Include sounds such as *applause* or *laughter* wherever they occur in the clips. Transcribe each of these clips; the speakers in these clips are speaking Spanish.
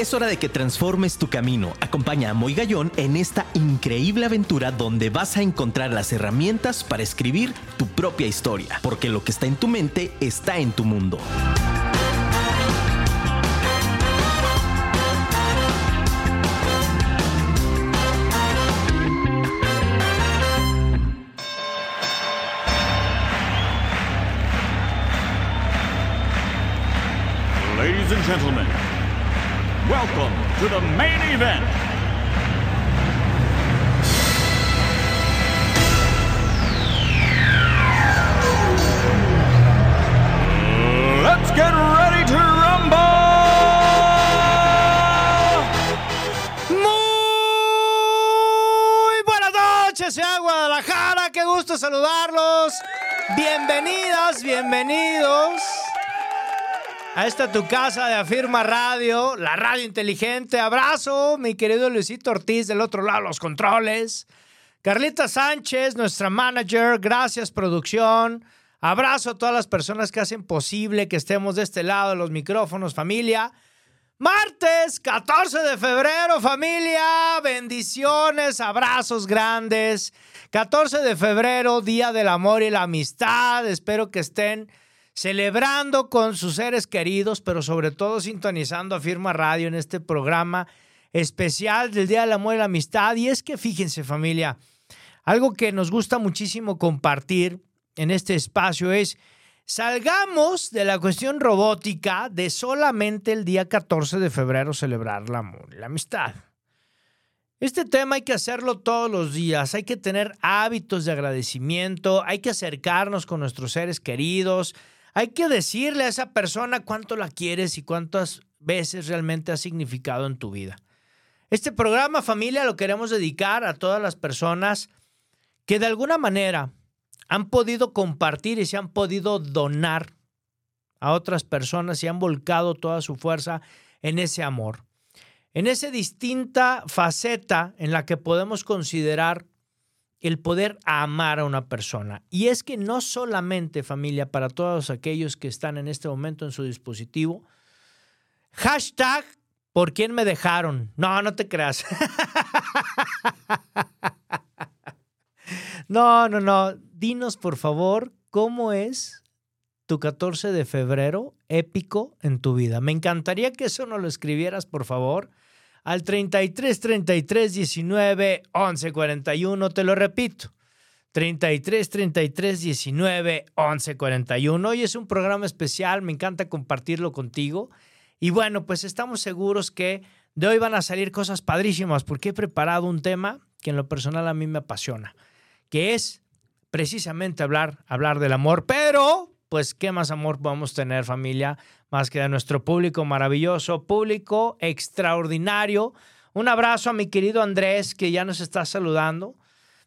Es hora de que transformes tu camino. Acompaña a Moy Gallón en esta increíble aventura donde vas a encontrar las herramientas para escribir tu propia historia, porque lo que está en tu mente está en tu mundo. Ladies and gentlemen, welcome to the main event. Let's get ready to rumble! Muy buenas noches, ciudad Guadalajara. Qué gusto saludarlos. Bienvenidas, bienvenidos a esta tu casa de Afirma Radio, la radio inteligente. Abrazo, mi querido Luisito Ortiz del otro lado, los controles. Carlita Sánchez, nuestra manager. Gracias, producción. Abrazo a todas las personas que hacen posible que estemos de este lado de los micrófonos, familia. Martes 14 de febrero, familia. Bendiciones, abrazos grandes. 14 de febrero, Día del Amor y la Amistad. Espero que estén celebrando con sus seres queridos, pero sobre todo sintonizando a Firma Radio en este programa especial del Día del Amor y la Amistad. Y es que fíjense, familia, algo que nos gusta muchísimo compartir en este espacio es salgamos de la cuestión robótica de solamente el día 14 de febrero celebrar el amor y la amistad. Este tema hay que hacerlo todos los días, hay que tener hábitos de agradecimiento, hay que acercarnos con nuestros seres queridos, hay que decirle a esa persona cuánto la quieres y cuántas veces realmente ha significado en tu vida. Este programa familia lo queremos dedicar a todas las personas que de alguna manera han podido compartir y se han podido donar a otras personas y han volcado toda su fuerza en ese amor. En esa distinta faceta en la que podemos considerar el poder amar a una persona. Y es que no solamente familia, para todos aquellos que están en este momento en su dispositivo, hashtag ¿por quién me dejaron? No, no te creas. *laughs* no, no, no. Dinos por favor cómo es tu 14 de febrero épico en tu vida. Me encantaría que eso nos lo escribieras, por favor al 33 33 19 11 41. Te lo repito. 33 33 19 11 41. Hoy es un programa especial, me encanta compartirlo contigo. Y bueno, pues estamos seguros que de hoy van a salir cosas padrísimas porque he preparado un tema que en lo personal a mí me apasiona, que es precisamente hablar, hablar del amor, pero pues qué más amor podemos tener familia más que de nuestro público maravilloso, público extraordinario. Un abrazo a mi querido Andrés que ya nos está saludando.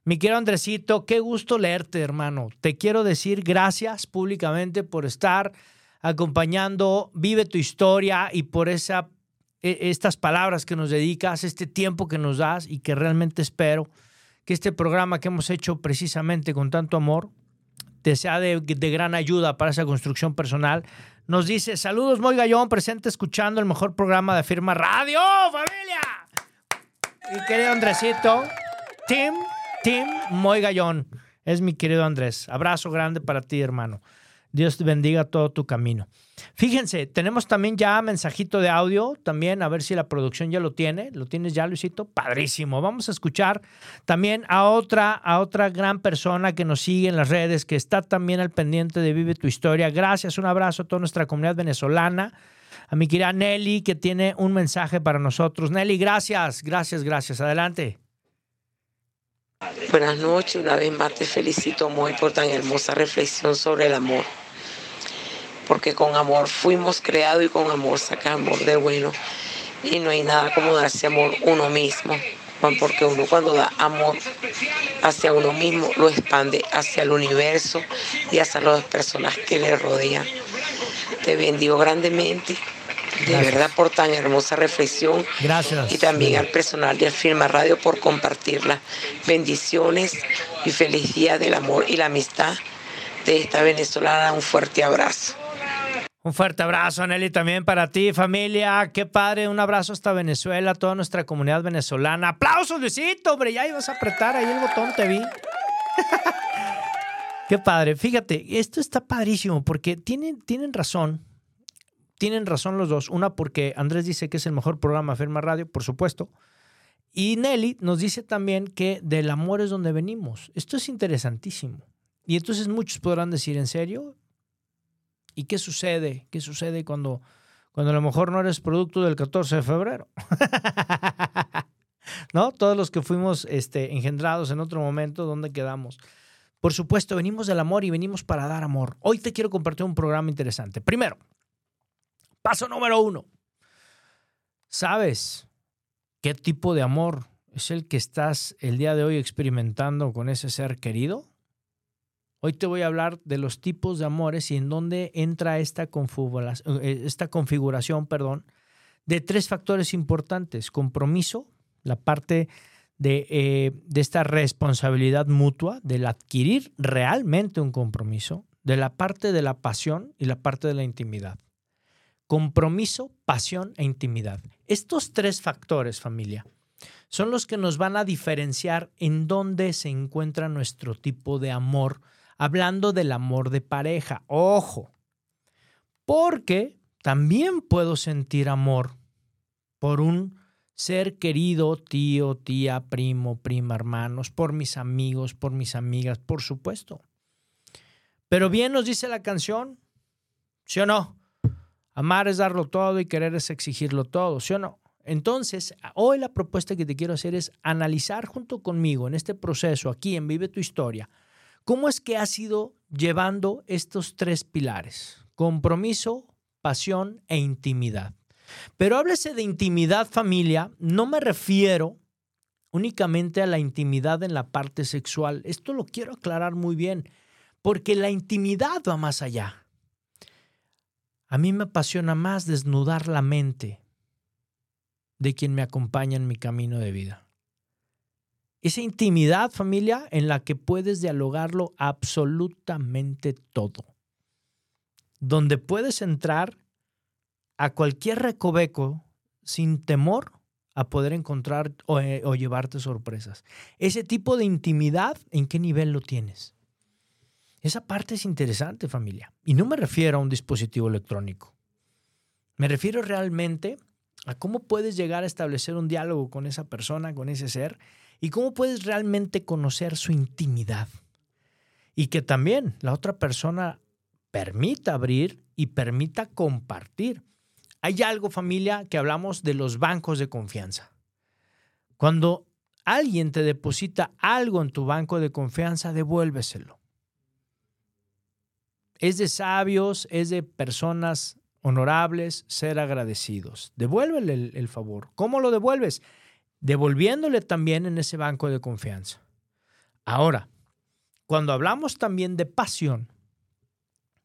Mi querido Andresito, qué gusto leerte, hermano. Te quiero decir gracias públicamente por estar acompañando Vive tu historia y por esa, e, estas palabras que nos dedicas, este tiempo que nos das y que realmente espero que este programa que hemos hecho precisamente con tanto amor te sea de, gran ayuda para esa construcción personal nos dice, saludos Moy Gallón, presente escuchando el mejor programa de Firma Radio, familia. Y querido Andresito, Tim, Tim Moy Gallón, es mi querido Andrés. Abrazo grande para ti, hermano. Dios te bendiga todo tu camino. Fíjense, tenemos también ya mensajito de audio, también a ver si la producción ya lo tiene. ¿Lo tienes ya, Luisito? Padrísimo. Vamos a escuchar también a otra, a otra gran persona que nos sigue en las redes, que está también al pendiente de Vive tu Historia. Gracias, un abrazo a toda nuestra comunidad venezolana. A mi querida Nelly, que tiene un mensaje para nosotros. Nelly, gracias, gracias, gracias. Adelante. Buenas noches, una vez más te felicito muy por tan hermosa reflexión sobre el amor porque con amor fuimos creados y con amor sacamos de bueno. Y no hay nada como darse amor uno mismo, porque uno cuando da amor hacia uno mismo lo expande hacia el universo y hacia las personas que le rodean. Te bendigo grandemente. De verdad por tan hermosa reflexión. Gracias. Y también al personal de Firma Radio por compartirla. Bendiciones y feliz día del amor y la amistad de esta venezolana. Un fuerte abrazo. Un fuerte abrazo, Nelly, también para ti, familia. Qué padre. Un abrazo hasta Venezuela, toda nuestra comunidad venezolana. ¡Aplausos, Luisito! Hombre, ya ibas a apretar ahí el botón, te vi. *laughs* Qué padre. Fíjate, esto está padrísimo porque tienen, tienen razón. Tienen razón los dos. Una, porque Andrés dice que es el mejor programa Firma Radio, por supuesto. Y Nelly nos dice también que del amor es donde venimos. Esto es interesantísimo. Y entonces muchos podrán decir, ¿en serio? ¿Y qué sucede? ¿Qué sucede cuando, cuando a lo mejor no eres producto del 14 de febrero? *laughs* ¿No? Todos los que fuimos este, engendrados en otro momento, ¿dónde quedamos? Por supuesto, venimos del amor y venimos para dar amor. Hoy te quiero compartir un programa interesante. Primero, paso número uno. ¿Sabes qué tipo de amor es el que estás el día de hoy experimentando con ese ser querido? Hoy te voy a hablar de los tipos de amores y en dónde entra esta configuración, eh, configuración perdón, de tres factores importantes. Compromiso, la parte de, eh, de esta responsabilidad mutua, del adquirir realmente un compromiso, de la parte de la pasión y la parte de la intimidad. Compromiso, pasión e intimidad. Estos tres factores, familia, son los que nos van a diferenciar en dónde se encuentra nuestro tipo de amor hablando del amor de pareja. Ojo, porque también puedo sentir amor por un ser querido, tío, tía, primo, prima, hermanos, por mis amigos, por mis amigas, por supuesto. Pero bien nos dice la canción, ¿sí o no? Amar es darlo todo y querer es exigirlo todo, ¿sí o no? Entonces, hoy la propuesta que te quiero hacer es analizar junto conmigo en este proceso, aquí en Vive tu Historia, ¿Cómo es que has ido llevando estos tres pilares? Compromiso, pasión e intimidad. Pero háblese de intimidad familia, no me refiero únicamente a la intimidad en la parte sexual. Esto lo quiero aclarar muy bien, porque la intimidad va más allá. A mí me apasiona más desnudar la mente de quien me acompaña en mi camino de vida. Esa intimidad, familia, en la que puedes dialogarlo absolutamente todo. Donde puedes entrar a cualquier recoveco sin temor a poder encontrar o, eh, o, llevarte sorpresas. Ese tipo de intimidad, ¿en qué nivel lo tienes? Esa parte es interesante, familia. Y no me refiero a un dispositivo electrónico. Me refiero realmente a cómo puedes llegar a establecer un diálogo con esa persona, con ese ser, y cómo puedes realmente conocer su intimidad. Y que también la otra persona permita abrir y permita compartir. Hay algo, familia, que hablamos de los bancos de confianza. Cuando alguien te deposita algo en tu banco de confianza, devuélveselo. Es de sabios, es de personas honorables ser agradecidos. Devuélvele el, el favor. ¿Cómo lo devuelves? Devolviéndole también en ese banco de confianza. Ahora, cuando hablamos también de pasión,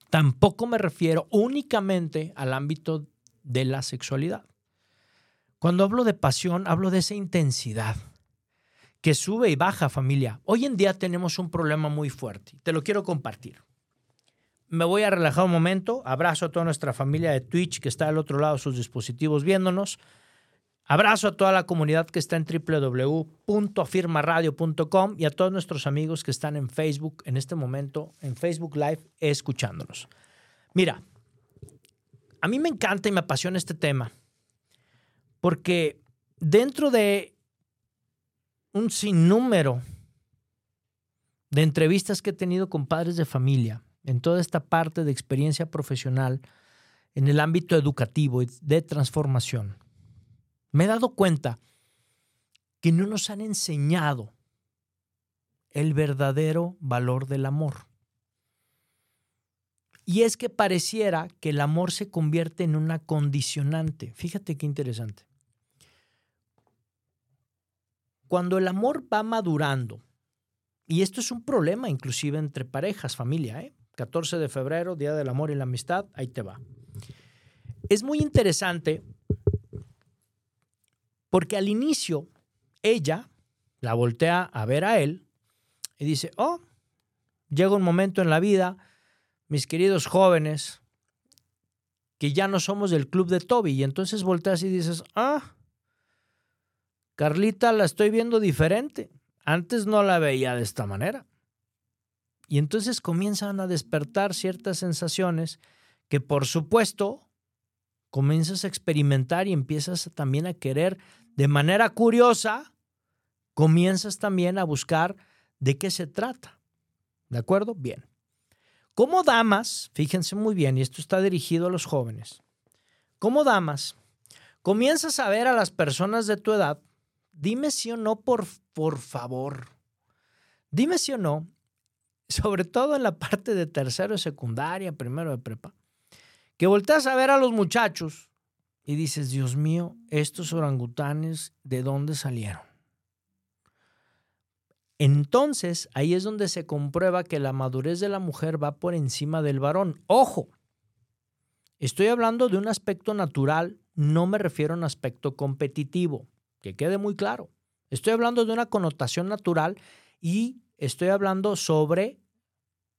tampoco me refiero únicamente al ámbito de la sexualidad. Cuando hablo de pasión, hablo de esa intensidad que sube y baja familia. Hoy en día tenemos un problema muy fuerte. Te lo quiero compartir. Me voy a relajar un momento. Abrazo a toda nuestra familia de Twitch que está al otro lado de sus dispositivos viéndonos. Abrazo a toda la comunidad que está en www.afirmaradio.com y a todos nuestros amigos que están en Facebook en este momento, en Facebook Live, escuchándonos. Mira, a mí me encanta y me apasiona este tema porque dentro de un sinnúmero de entrevistas que he tenido con padres de familia, en toda esta parte de experiencia profesional, en el ámbito educativo y de transformación, me he dado cuenta que no nos han enseñado el verdadero valor del amor. Y es que pareciera que el amor se convierte en una condicionante. Fíjate qué interesante. Cuando el amor va madurando, y esto es un problema inclusive entre parejas, familia, ¿eh? 14 de febrero, Día del Amor y la Amistad, ahí te va. Es muy interesante porque al inicio ella la voltea a ver a él y dice, oh, llega un momento en la vida, mis queridos jóvenes, que ya no somos del club de Toby. Y entonces volteas y dices, ah, Carlita la estoy viendo diferente. Antes no la veía de esta manera. Y entonces comienzan a despertar ciertas sensaciones que por supuesto comienzas a experimentar y empiezas también a querer de manera curiosa, comienzas también a buscar de qué se trata. ¿De acuerdo? Bien. Como damas, fíjense muy bien, y esto está dirigido a los jóvenes, como damas, comienzas a ver a las personas de tu edad, dime si o no, por, por favor, dime si o no, sobre todo en la parte de tercero de secundaria, primero de prepa, que volteas a ver a los muchachos y dices, Dios mío, estos orangutanes, ¿de dónde salieron? Entonces, ahí es donde se comprueba que la madurez de la mujer va por encima del varón. Ojo, estoy hablando de un aspecto natural, no me refiero a un aspecto competitivo, que quede muy claro. Estoy hablando de una connotación natural y estoy hablando sobre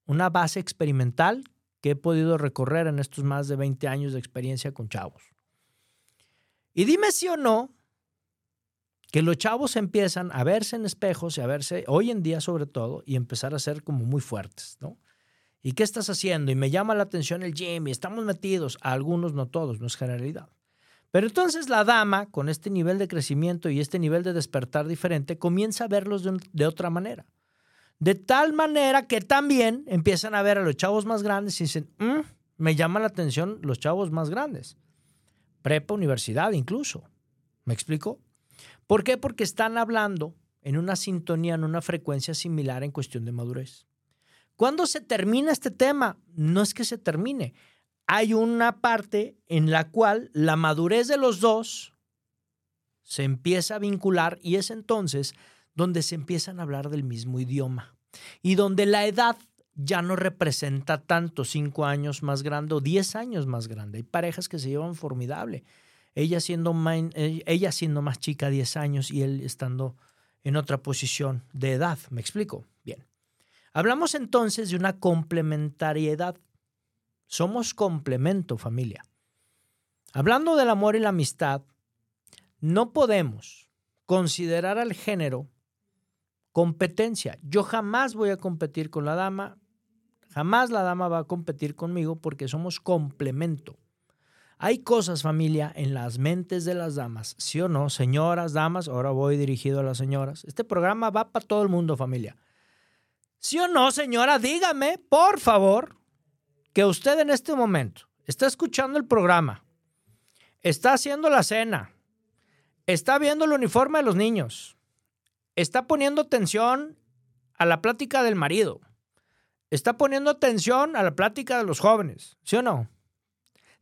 una base experimental que he podido recorrer en estos más de 20 años de experiencia con chavos. Y dime si o no que los chavos empiezan a verse en espejos y a verse, hoy en día sobre todo, y empezar a ser como muy fuertes, ¿no? ¿Y qué estás haciendo? Y me llama la atención el gym y estamos metidos, a algunos, no todos, no es generalidad. Pero entonces la dama, con este nivel de crecimiento y este nivel de despertar diferente, comienza a verlos de, otra manera. De tal manera que también empiezan a ver a los chavos más grandes y dicen, mm, me llama la atención los chavos más grandes. Prepa, universidad incluso. ¿Me explico? ¿Por qué? Porque están hablando en una sintonía, en una frecuencia similar en cuestión de madurez. ¿Cuándo se termina este tema? No es que se termine. Hay una parte en la cual la madurez de los dos se empieza a vincular y es entonces donde se empiezan a hablar del mismo idioma y donde la edad ya no representa tanto cinco años más grande o diez años más grande. Hay parejas que se llevan formidable ella siendo, eh, ella siendo más chica, 10 años, y él estando en otra posición de edad. ¿Me explico? Bien. Hablamos entonces de una complementariedad. Somos complemento, familia. Hablando del amor y la amistad, no podemos considerar al género competencia. Yo jamás voy a competir con la dama, jamás la dama va a competir conmigo porque somos complemento. Hay cosas, familia, en las mentes de las damas, ¿sí o no? Señoras, damas, ahora voy dirigido a las señoras. Este programa va para todo el mundo, familia. ¿Sí o no, señora? Dígame, por favor, que usted en este momento está escuchando el programa, está haciendo la cena, está viendo el uniforme de los niños, está poniendo atención a la plática del marido, está poniendo atención a la plática de los jóvenes, ¿sí o no?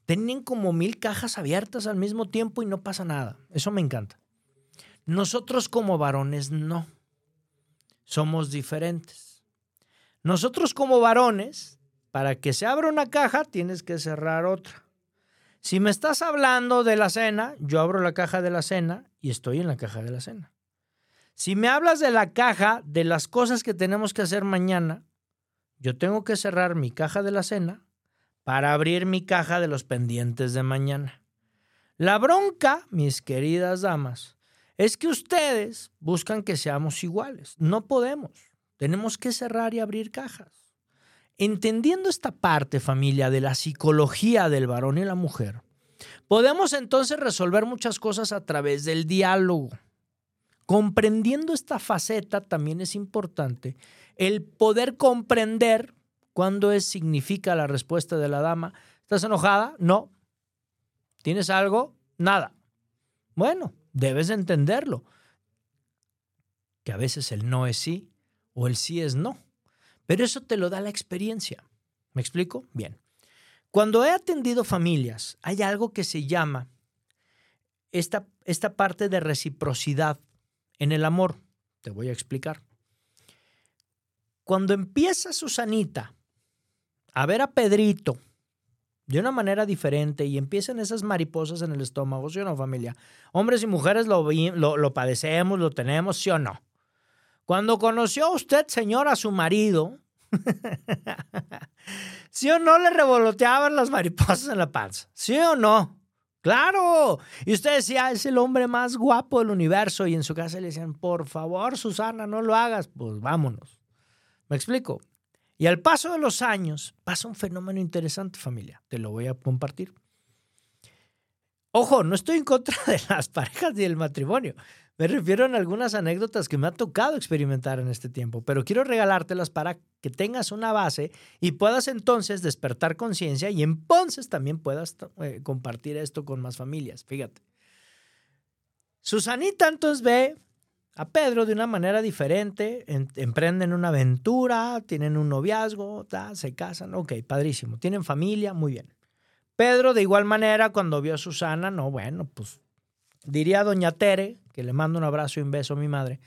Tienen como mil cajas abiertas al mismo tiempo y no pasa nada. Eso me encanta. Nosotros como varones no. Somos diferentes. Nosotros como varones, para que se abra una caja, tienes que cerrar otra. Si me estás hablando de la cena, yo abro la caja de la cena y estoy en la caja de la cena. Si me hablas de la caja de las cosas que tenemos que hacer mañana, yo tengo que cerrar mi caja de la cena para abrir mi caja de los pendientes de mañana. La bronca, mis queridas damas, es que ustedes buscan que seamos iguales. No podemos. Tenemos que cerrar y abrir cajas. Entendiendo esta parte, familia, de la psicología del varón y la mujer, podemos entonces resolver muchas cosas a través del diálogo. Comprendiendo esta faceta también es importante el poder comprender ¿Cuándo es significa la respuesta de la dama? ¿Estás enojada? No. ¿Tienes algo? Nada. Bueno, debes entenderlo. Que a veces el no es sí o el sí es no. Pero eso te lo da la experiencia. ¿Me explico? Bien. Cuando he atendido familias, hay algo que se llama esta, esta parte de reciprocidad en el amor. Te voy a explicar. Cuando empieza Susanita a ver a Pedrito de una manera diferente y empiezan esas mariposas en el estómago, ¿sí o no, familia? Hombres y mujeres lo, lo, padecemos, lo tenemos, ¿sí o no? Cuando conoció usted, señor, a su marido, *laughs* ¿Sí o no le revoloteaban las mariposas en la panza? ¿Sí o no? Claro. Y usted decía, es el hombre más guapo del universo. Y en su casa le decían, por favor, Susana, no lo hagas. Pues vámonos. ¿Me explico? Y al paso de los años pasa un fenómeno interesante, familia. Te lo voy a compartir. Ojo, no estoy en contra *laughs* de las parejas y del matrimonio. Me refiero a algunas anécdotas que me ha tocado experimentar en este tiempo, pero quiero regalártelas para que tengas una base y puedas entonces despertar conciencia y entonces también puedas eh, compartir esto con más familias. Fíjate. Susanita entonces ve a Pedro de una manera diferente, emprenden una aventura, tienen un noviazgo, se casan, ok, padrísimo, tienen familia, muy bien. Pedro de igual manera cuando vio a Susana, no, bueno, pues diría doña Tere, que le mando un abrazo y un beso a mi madre,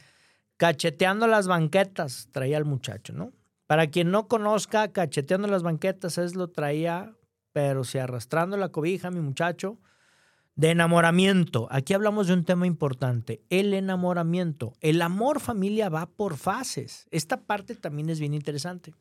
cacheteando las banquetas traía al muchacho, ¿no? Para quien no conozca, cacheteando las banquetas es lo traía, pero si arrastrando la cobija, mi muchacho, de enamoramiento. Aquí hablamos de un tema importante, el enamoramiento. El amor familia va por fases. Esta parte también es bien interesante.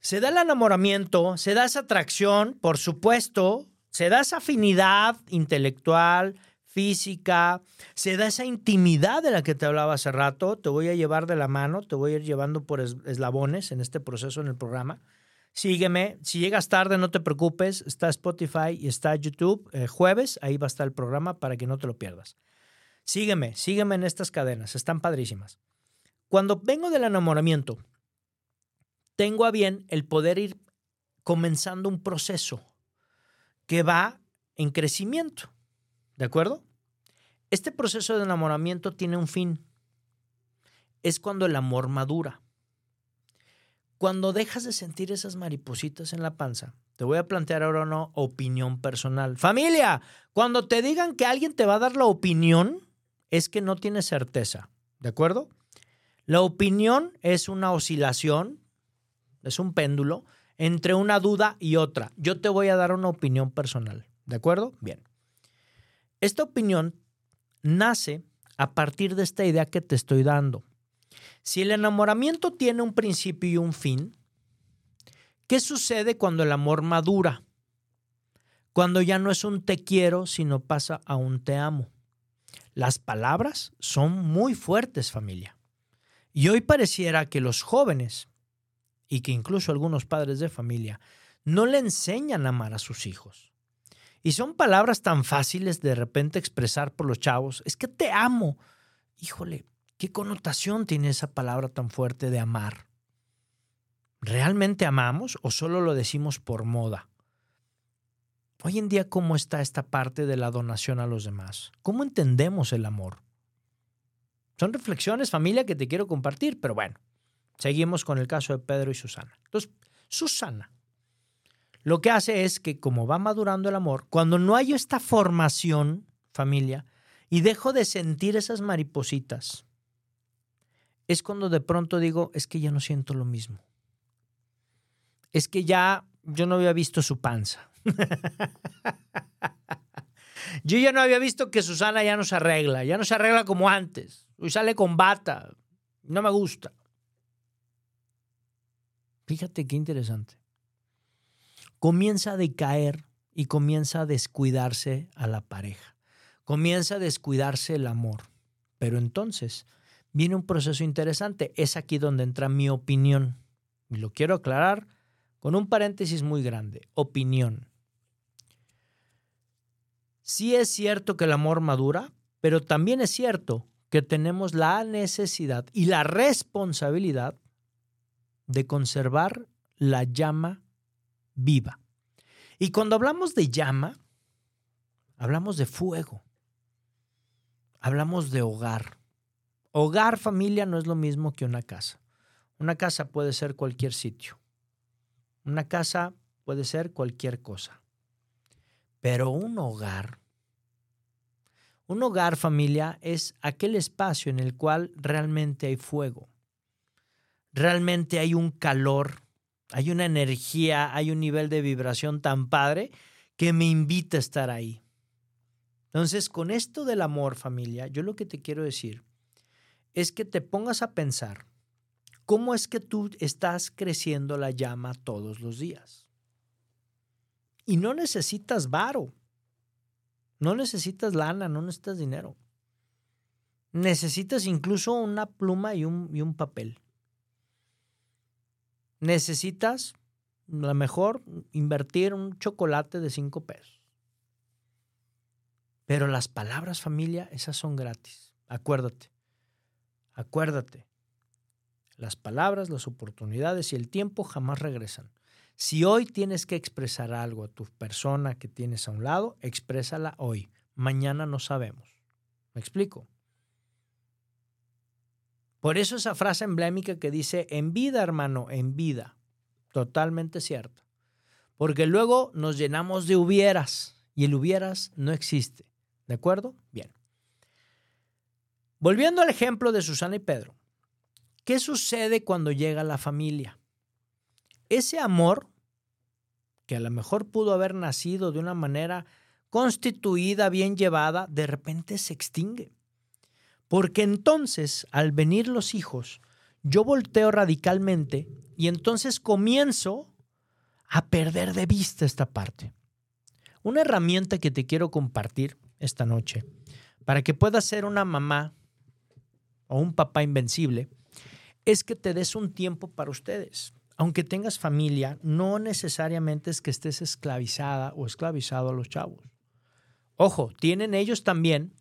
Se da el enamoramiento, se da esa atracción, por supuesto, se da esa afinidad intelectual, física, se da esa intimidad de la que te hablaba hace rato, te voy a llevar de la mano, te voy a ir llevando por eslabones en este proceso en el programa. Sígueme, si llegas tarde no te preocupes, está Spotify y está YouTube eh, jueves, ahí va a estar el programa para que no te lo pierdas. Sígueme, sígueme en estas cadenas, están padrísimas. Cuando vengo del enamoramiento, tengo a bien el poder ir comenzando un proceso que va en crecimiento. ¿De acuerdo? Este proceso de enamoramiento tiene un fin. Es cuando el amor madura. Cuando dejas de sentir esas maripositas en la panza, te voy a plantear ahora una opinión personal. Familia, cuando te digan que alguien te va a dar la opinión, es que no tienes certeza. ¿De acuerdo? La opinión es una oscilación, es un péndulo entre una duda y otra. Yo te voy a dar una opinión personal. ¿De acuerdo? Bien. Esta opinión nace a partir de esta idea que te estoy dando. Si el enamoramiento tiene un principio y un fin, ¿qué sucede cuando el amor madura? Cuando ya no es un te quiero, sino pasa a un te amo. Las palabras son muy fuertes, familia. Y hoy pareciera que los jóvenes y que incluso algunos padres de familia no le enseñan a amar a sus hijos. Y son palabras tan fáciles de repente expresar por los chavos. Es que te amo. Híjole, ¿qué connotación tiene esa palabra tan fuerte de amar? ¿Realmente amamos o solo lo decimos por moda? Hoy en día, ¿cómo está esta parte de la donación a los demás? ¿Cómo entendemos el amor? Son reflexiones, familia, que te quiero compartir, pero bueno, Seguimos con el caso de Pedro y Susana. Entonces, Susana lo que hace es que como va madurando el amor, cuando no hay esta formación, familia, y dejo de sentir esas maripositas, es cuando de pronto digo, es que ya no siento lo mismo. Es que ya yo no había visto su panza. *laughs* yo ya no había visto que Susana ya no se arregla, ya no se arregla como antes. Hoy sale con bata. No me gusta. Fíjate qué interesante. Comienza a decaer y comienza a descuidarse a la pareja. Comienza a descuidarse el amor. Pero entonces viene un proceso interesante. Es aquí donde entra mi opinión. Y lo quiero aclarar con un paréntesis muy grande. Opinión. Sí es cierto que el amor madura, pero también es cierto que tenemos la necesidad y la responsabilidad de conservar la llama viva. Y cuando hablamos de llama, hablamos de fuego, hablamos de hogar. Hogar, familia, no es lo mismo que una casa. Una casa puede ser cualquier sitio. Una casa puede ser cualquier cosa. Pero un hogar, un hogar, familia, es aquel espacio en el cual realmente hay fuego realmente hay un calor, hay una energía, hay un nivel de vibración tan padre que me invita a estar ahí. Entonces, con esto del amor, familia, yo lo que te quiero decir es que te pongas a pensar ¿Cómo es que tú estás creciendo la llama todos los días? Y no necesitas varo. No necesitas lana, no necesitas dinero. Necesitas incluso una pluma y un, y un papel. Necesitas, a lo mejor, invertir un chocolate de cinco pesos. Pero las palabras, familia, esas son gratis. Acuérdate. Acuérdate. Las palabras, las oportunidades y el tiempo jamás regresan. Si hoy tienes que expresar algo a tu persona que tienes a un lado, exprésala hoy. Mañana no sabemos. ¿Me explico? Por eso esa frase emblemática que dice, en vida, hermano, en vida. Totalmente cierto. Porque luego nos llenamos de hubieras y el hubieras no existe. ¿De acuerdo? Bien. Volviendo al ejemplo de Susana y Pedro. ¿Qué sucede cuando llega la familia? Ese amor, que a lo mejor pudo haber nacido de una manera constituida, bien llevada, de repente se extingue. Porque entonces, al venir los hijos, yo volteo radicalmente y entonces comienzo a perder de vista esta parte. Una herramienta que te quiero compartir esta noche para que puedas ser una mamá o un papá invencible es que te des un tiempo para ustedes. Aunque tengas familia, no necesariamente es que estés esclavizada o esclavizado a los chavos. Ojo, tienen ellos también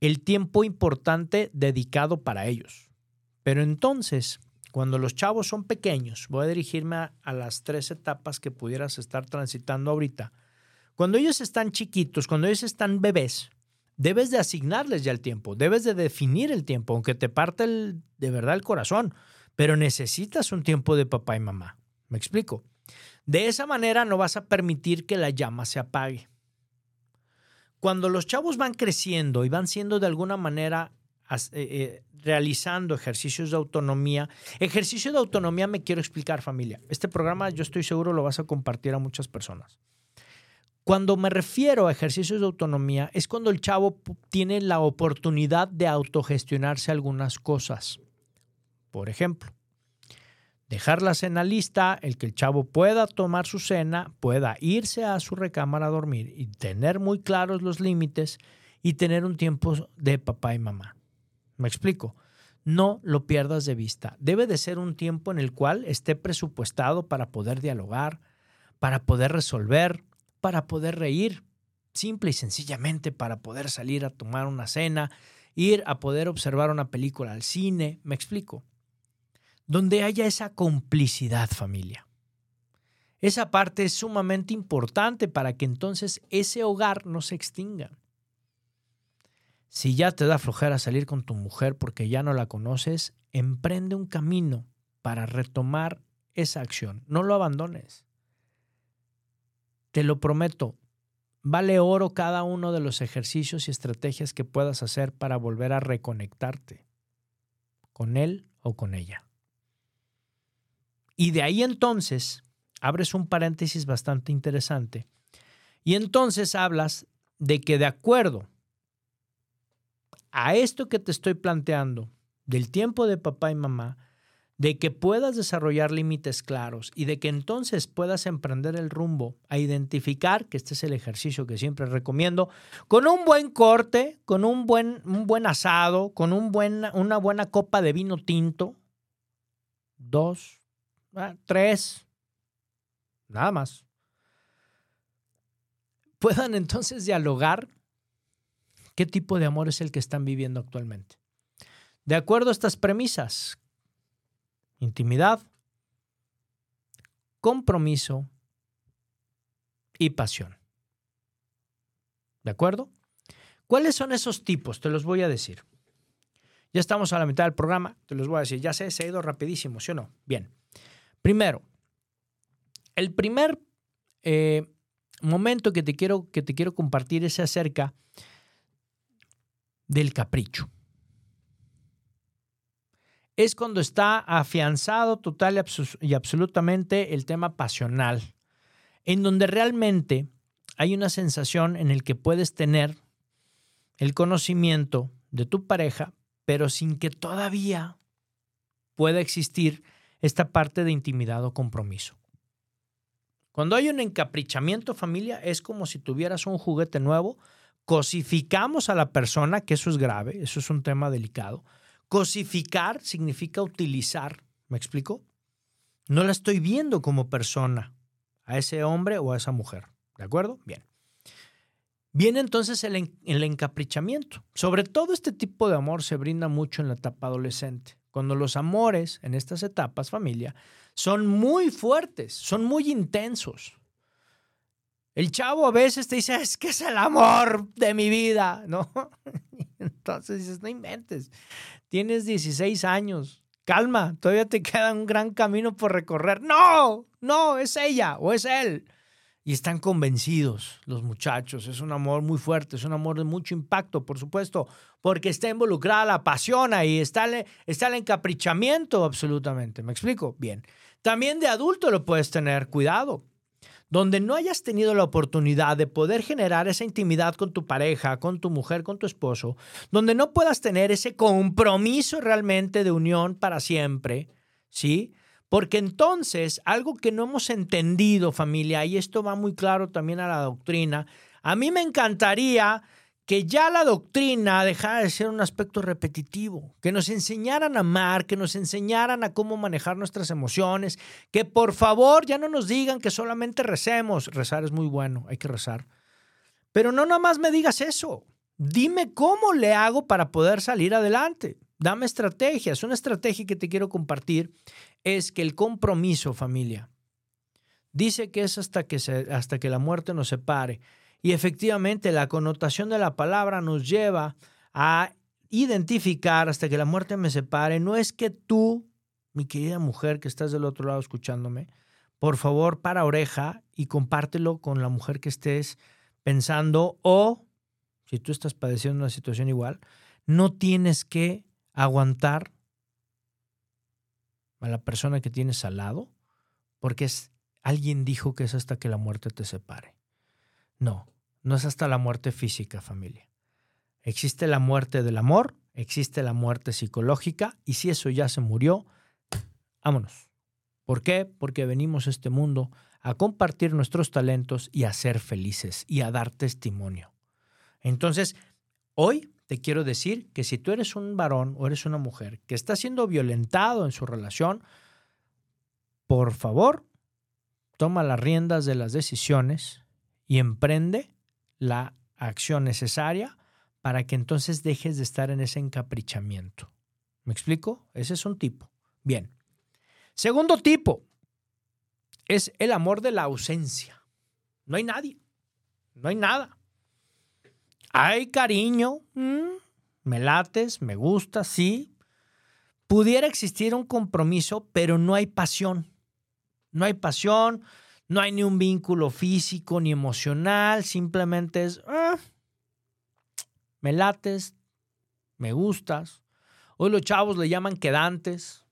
el tiempo importante dedicado para ellos. Pero entonces, cuando los chavos son pequeños, voy a dirigirme a, las tres etapas que pudieras estar transitando ahorita. Cuando ellos están chiquitos, cuando ellos están bebés, debes de asignarles ya el tiempo, debes de definir el tiempo, aunque te parte el, de verdad el corazón, pero necesitas un tiempo de papá y mamá. ¿Me explico? De esa manera no vas a permitir que la llama se apague. Cuando los chavos van creciendo y van siendo de alguna manera eh, eh, realizando ejercicios de autonomía. Ejercicio de autonomía me quiero explicar, familia. Este programa yo estoy seguro lo vas a compartir a muchas personas. Cuando me refiero a ejercicios de autonomía, es cuando el chavo tiene la oportunidad de autogestionarse algunas cosas. Por ejemplo, dejar la cena lista, el que el chavo pueda tomar su cena, pueda irse a su recámara a dormir y tener muy claros los límites y tener un tiempo de papá y mamá. ¿Me explico? No lo pierdas de vista. Debe de ser un tiempo en el cual esté presupuestado para poder dialogar, para poder resolver, para poder reír, simple y sencillamente para poder salir a tomar una cena, ir a poder observar una película al cine, me explico. Donde haya esa complicidad familia. Esa parte es sumamente importante para que entonces ese hogar no se extinga. Si ya te da flojera salir con tu mujer porque ya no la conoces, emprende un camino para retomar esa acción. No lo abandones. Te lo prometo, vale oro cada uno de los ejercicios y estrategias que puedas hacer para volver a reconectarte con él o con ella. Y de ahí entonces abres un paréntesis bastante interesante y entonces hablas de que de acuerdo a esto que te estoy planteando del tiempo de papá y mamá, de que puedas desarrollar límites claros y de que entonces puedas emprender el rumbo a identificar, que este es el ejercicio que siempre recomiendo, con un buen corte, con un buen, un buen asado, con un una buena copa de vino tinto, dos, ah, tres, nada más, puedan entonces dialogar qué tipo de amor es el que están viviendo actualmente. De acuerdo a estas premisas, intimidad, compromiso y pasión. ¿De acuerdo? ¿Cuáles son esos tipos? Te los voy a decir. Ya estamos a la mitad del programa, te los voy a decir. Ya sé, se ha ido rapidísimo, ¿sí o no? Bien. Primero, el primer eh, momento que te, quiero, que te quiero compartir es acerca del capricho. Es cuando está afianzado total y absolutamente el tema pasional, en donde realmente hay una sensación en el que puedes tener el conocimiento de tu pareja, pero sin que todavía pueda existir esta parte de intimidad o compromiso. Cuando hay un encaprichamiento familia es como si tuvieras un juguete nuevo, cosificamos a la persona, que eso es grave, eso es un tema delicado. Cosificar significa utilizar, ¿me explico? No la estoy viendo como persona, a ese hombre o a esa mujer, ¿de acuerdo? Bien. Viene entonces el, el, encaprichamiento. Sobre todo este tipo de amor se brinda mucho en la etapa adolescente, cuando los amores en estas etapas, familia, son muy fuertes, son muy intensos. El chavo a veces te dice, es que es el amor de mi vida, ¿no? *laughs* Entonces dices, no inventes, tienes 16 años, calma, todavía te queda un gran camino por recorrer. No, no, es ella o es él y están convencidos los muchachos. Es un amor muy fuerte, es un amor de mucho impacto, por supuesto, porque está involucrada la pasión ahí, está el, está el encaprichamiento absolutamente. ¿Me explico? Bien. También de adulto lo puedes tener, cuidado. Donde no hayas tenido la oportunidad de poder generar esa intimidad con tu pareja, con tu mujer, con tu esposo, donde no puedas tener ese compromiso realmente de unión para siempre, ¿sí? Porque entonces, algo que no hemos entendido, familia, y esto va muy claro también a la doctrina, a mí me encantaría que ya la doctrina dejara de ser un aspecto repetitivo, que nos enseñaran a amar, que nos enseñaran a cómo manejar nuestras emociones, que por favor ya no nos digan que solamente recemos. Rezar es muy bueno, hay que rezar. Pero no nada más me digas eso. Dime cómo le hago para poder salir adelante. Dame estrategias. Una estrategia que te quiero compartir es que el compromiso, familia, dice que es hasta que, hasta que la muerte nos separe. Y efectivamente la connotación de la palabra nos lleva a identificar hasta que la muerte me separe. No es que tú, mi querida mujer que estás del otro lado escuchándome, por favor, para oreja y compártelo con la mujer que estés pensando o si tú estás padeciendo una situación igual, no tienes que aguantar a la persona que tienes al lado, porque es, alguien dijo que es hasta que la muerte te separe. No, no es hasta la muerte física, familia. Existe la muerte del amor, existe la muerte psicológica, y si eso ya se murió, vámonos. ¿Por qué? Porque venimos a este mundo a compartir nuestros talentos y a ser felices y a dar testimonio. Entonces, hoy te quiero decir que si tú eres un varón o eres una mujer que está siendo violentado en su relación, por favor, toma las riendas de las decisiones y emprende la acción necesaria para que entonces dejes de estar en ese encaprichamiento. ¿Me explico? Ese es un tipo. Bien. Segundo tipo es el amor de la ausencia. No hay nadie. No hay nada. Hay cariño, mm, me lates, me gusta, sí. Pudiera existir un compromiso, pero no hay pasión. No hay pasión, no hay ni un vínculo físico ni emocional, simplemente es, ah, me lates, me gustas. Hoy los chavos le llaman quedantes.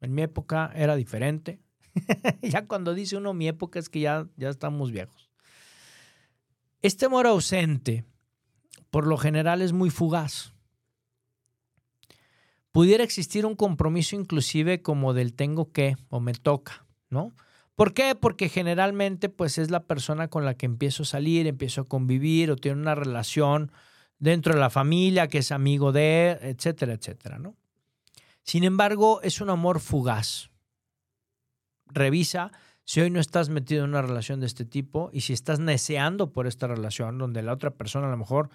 En mi época era diferente. *laughs* ya cuando dice uno mi época es que ya, ya estamos viejos. Este amor ausente por lo general es muy fugaz. Pudiera existir un compromiso inclusive como del tengo que o me toca, ¿no? ¿Por qué? Porque generalmente pues es la persona con la que empiezo a salir, empiezo a convivir o tiene una relación dentro de la familia que es amigo de, etcétera, etcétera, ¿no? Sin embargo, es un amor fugaz. Revisa si hoy no estás metido en una relación de este tipo y si estás deseando por esta relación donde la otra persona a lo mejor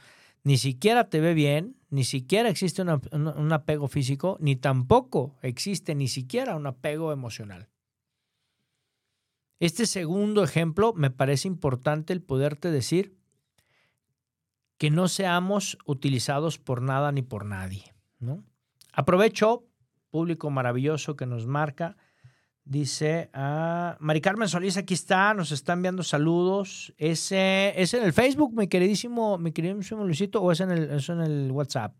ni siquiera te ve bien, ni siquiera existe un apego físico, ni tampoco existe ni siquiera un apego emocional. Este segundo ejemplo me parece importante el poderte decir que no seamos utilizados por nada ni por nadie. ¿no? Aprovecho, público maravilloso que nos marca, Dice, ah, Mari Carmen Solís, aquí está, nos está enviando saludos. ¿Es, ¿Es en el Facebook, mi queridísimo, mi queridísimo Luisito, o es en, el, es en el WhatsApp?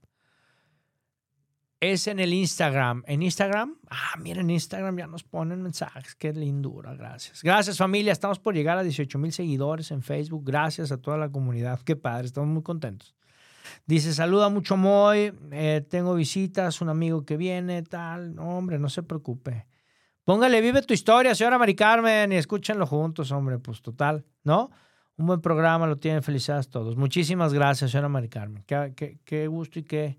Es en el Instagram. ¿En Instagram? Ah, miren, en Instagram ya nos ponen mensajes. Qué lindura, gracias. Gracias, familia. Estamos por llegar a 18 mil seguidores en Facebook. Gracias a toda la comunidad. Qué padre, estamos muy contentos. Dice, saluda mucho Moy, eh, tengo visitas, un amigo que viene, tal. No, hombre, no se preocupe. Póngale, vive tu historia, señora Mari Carmen, y escúchenlo juntos, hombre, pues total, ¿no? Un buen programa, lo tienen felicidades todos. Muchísimas gracias, señora Mari Carmen. Qué, gusto y qué,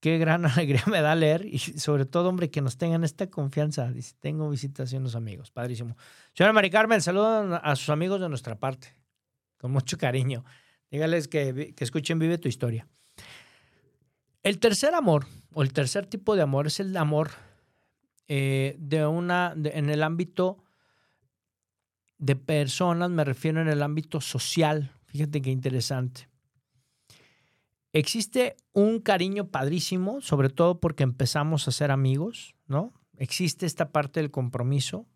qué gran *laughs* alegría me da leer y sobre todo, hombre, que nos tengan esta confianza. Dice, tengo visitación los amigos, padrísimo. Señora Mari Carmen, saludan a sus amigos de nuestra parte, con mucho cariño. Dígales que, que escuchen Vive tu historia. El tercer amor, o el tercer tipo de amor, es el amor eh, de una, en el ámbito de personas, me refiero en el ámbito social. Fíjate qué interesante. Existe un cariño padrísimo, sobre todo porque empezamos a ser amigos, ¿no? Existe esta parte del compromiso,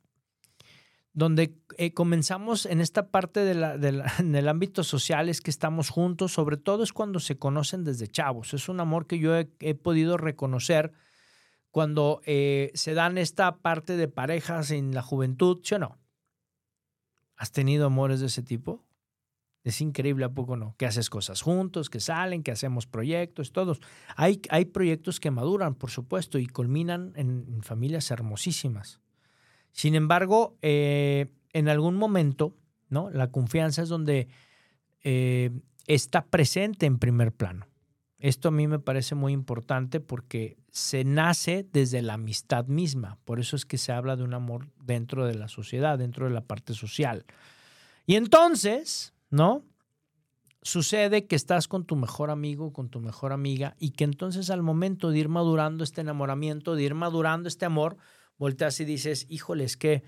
donde eh, comenzamos en esta parte de la, *laughs* en el ámbito social, es que estamos juntos, sobre todo es cuando se conocen desde chavos. Es un amor que yo he podido reconocer cuando eh, se dan esta parte de parejas en la juventud, ¿sí o no? ¿Has tenido amores de ese tipo? Es increíble, ¿a poco no? Que haces cosas juntos, que salen, que hacemos proyectos, todos. Hay, hay proyectos que maduran, por supuesto, y culminan en, familias hermosísimas. Sin embargo, eh, en algún momento, ¿no? La confianza es donde eh, está presente en primer plano. Esto a mí me parece muy importante porque se nace desde la amistad misma. Por eso es que se habla de un amor dentro de la sociedad, dentro de la parte social. Y entonces, ¿no? Sucede que estás con tu mejor amigo, con tu mejor amiga, y que entonces al momento de ir madurando este enamoramiento, de ir madurando este amor, volteas y dices, híjole, es que,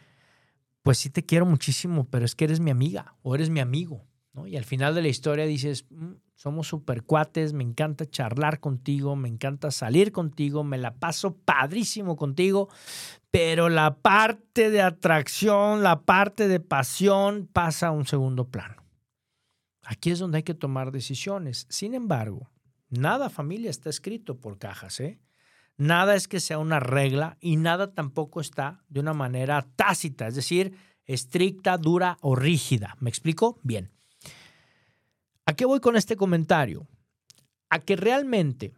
pues sí te quiero muchísimo, pero es que eres mi amiga o eres mi amigo, Y al final de la historia dices, mm, somos super cuates, me encanta charlar contigo, me encanta salir contigo, me la paso padrísimo contigo, pero la parte de atracción, la parte de pasión pasa a un segundo plano. Aquí es donde hay que tomar decisiones. Sin embargo, nada familia está escrito por cajas, ¿eh? Nada es que sea una regla y nada tampoco está de una manera tácita, es decir, estricta, dura o rígida. ¿Me explico? Bien. ¿A qué voy con este comentario? A que realmente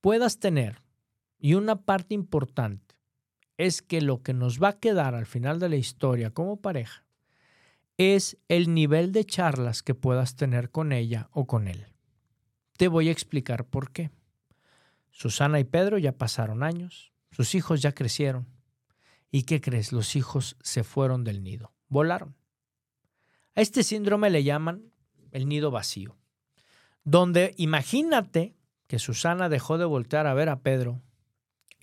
puedas tener, y una parte importante, es que lo que nos va a quedar al final de la historia como pareja es el nivel de charlas que puedas tener con ella o con él. Te voy a explicar por qué. Susana y Pedro ya pasaron años, sus hijos ya crecieron. ¿Y qué crees? Los hijos se fueron del nido, volaron. A este síndrome le llaman el nido vacío, donde imagínate que Susana dejó de voltear a ver a Pedro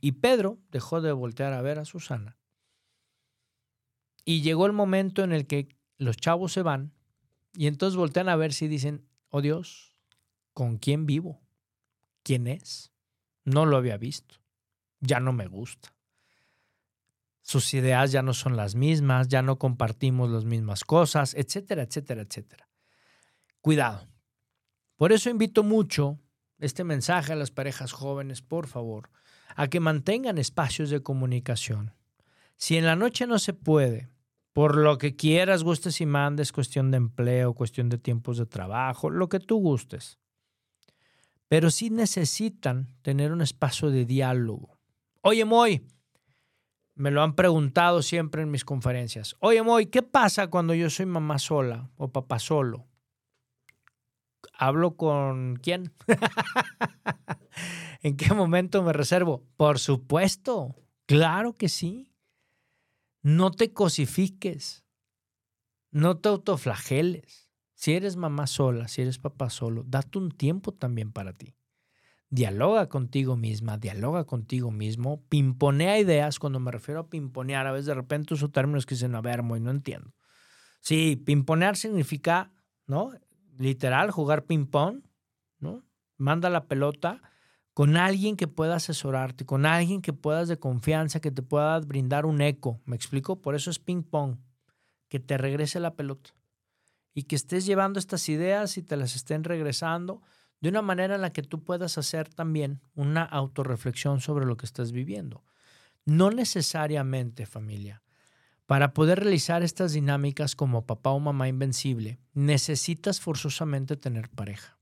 y Pedro dejó de voltear a ver a Susana. Y llegó el momento en el que los chavos se van y entonces voltean a ver si dicen, oh Dios, ¿con quién vivo? ¿Quién es? No lo había visto. Ya no me gusta sus ideas ya no son las mismas, ya no compartimos las mismas cosas, etcétera, etcétera, etcétera. Cuidado. Por eso invito mucho este mensaje a las parejas jóvenes, por favor, a que mantengan espacios de comunicación. Si en la noche no se puede, por lo que quieras, gustes y mandes, cuestión de empleo, cuestión de tiempos de trabajo, lo que tú gustes. Pero sí necesitan tener un espacio de diálogo. Oye, Moy, me lo han preguntado siempre en mis conferencias. Oye, Moy, ¿qué pasa cuando yo soy mamá sola o papá solo? ¿Hablo con quién? *laughs* ¿En qué momento me reservo? Por supuesto, claro que sí. No te cosifiques, no te autoflageles. Si eres mamá sola, si eres papá solo, date un tiempo también para ti dialoga contigo misma, dialoga contigo mismo, pimponea ideas. Cuando me refiero a pimponear, a veces de repente uso términos que dicen, a ver, muy no entiendo. Sí, pimponear significa, ¿no? Literal, jugar ping-pong, ¿no? Manda la pelota con alguien que pueda asesorarte, con alguien que puedas de confianza, que te pueda brindar un eco. ¿Me explico? Por eso es ping-pong, que te regrese la pelota y que estés llevando estas ideas y te las estén regresando de una manera en la que tú puedas hacer también una autorreflexión sobre lo que estás viviendo. No necesariamente, familia. Para poder realizar estas dinámicas como papá o mamá invencible, necesitas forzosamente tener pareja.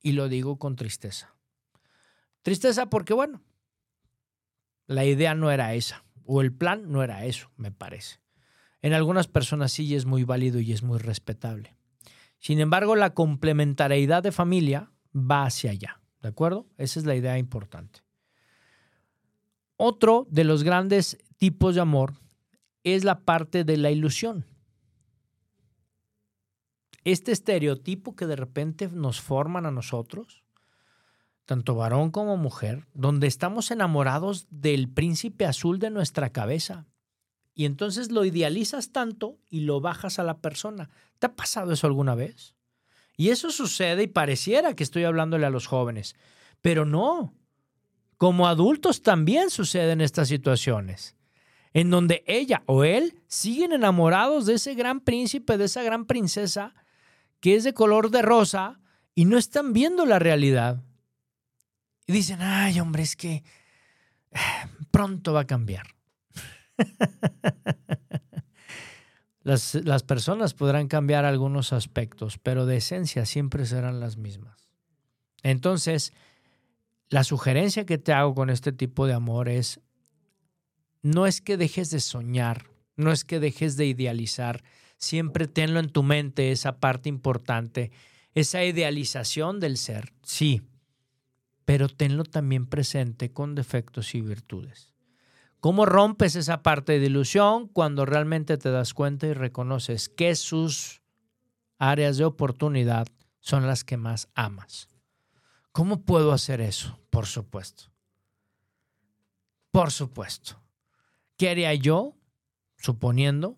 Y lo digo con tristeza. Tristeza porque, bueno, la idea no era esa, o el plan no era eso, me parece. En algunas personas sí es muy válido y es muy respetable. Sin embargo, la complementariedad de familia va hacia allá, ¿de acuerdo? Esa es la idea importante. Otro de los grandes tipos de amor es la parte de la ilusión. Este estereotipo que de repente nos forman a nosotros, tanto varón como mujer, donde estamos enamorados del príncipe azul de nuestra cabeza. Y entonces lo idealizas tanto y lo bajas a la persona. ¿Te ha pasado eso alguna vez? Y eso sucede y pareciera que estoy hablándole a los jóvenes, pero no. Como adultos también suceden estas situaciones en donde ella o él siguen enamorados de ese gran príncipe, de esa gran princesa, que es de color de rosa, y no están viendo la realidad. Y dicen, ay hombre, es que eh, pronto va a cambiar. *laughs* las, las personas podrán cambiar algunos aspectos, pero de esencia siempre serán las mismas. Entonces, la sugerencia que te hago con este tipo de amor es no es que dejes de soñar, no es que dejes de idealizar, siempre tenlo en tu mente esa parte importante, esa idealización del ser, sí, pero tenlo también presente con defectos y virtudes. ¿Cómo rompes esa parte de ilusión cuando realmente te das cuenta y reconoces que sus áreas de oportunidad son las que más amas? ¿Cómo puedo hacer eso? Por supuesto. Por supuesto. ¿Qué haría yo, suponiendo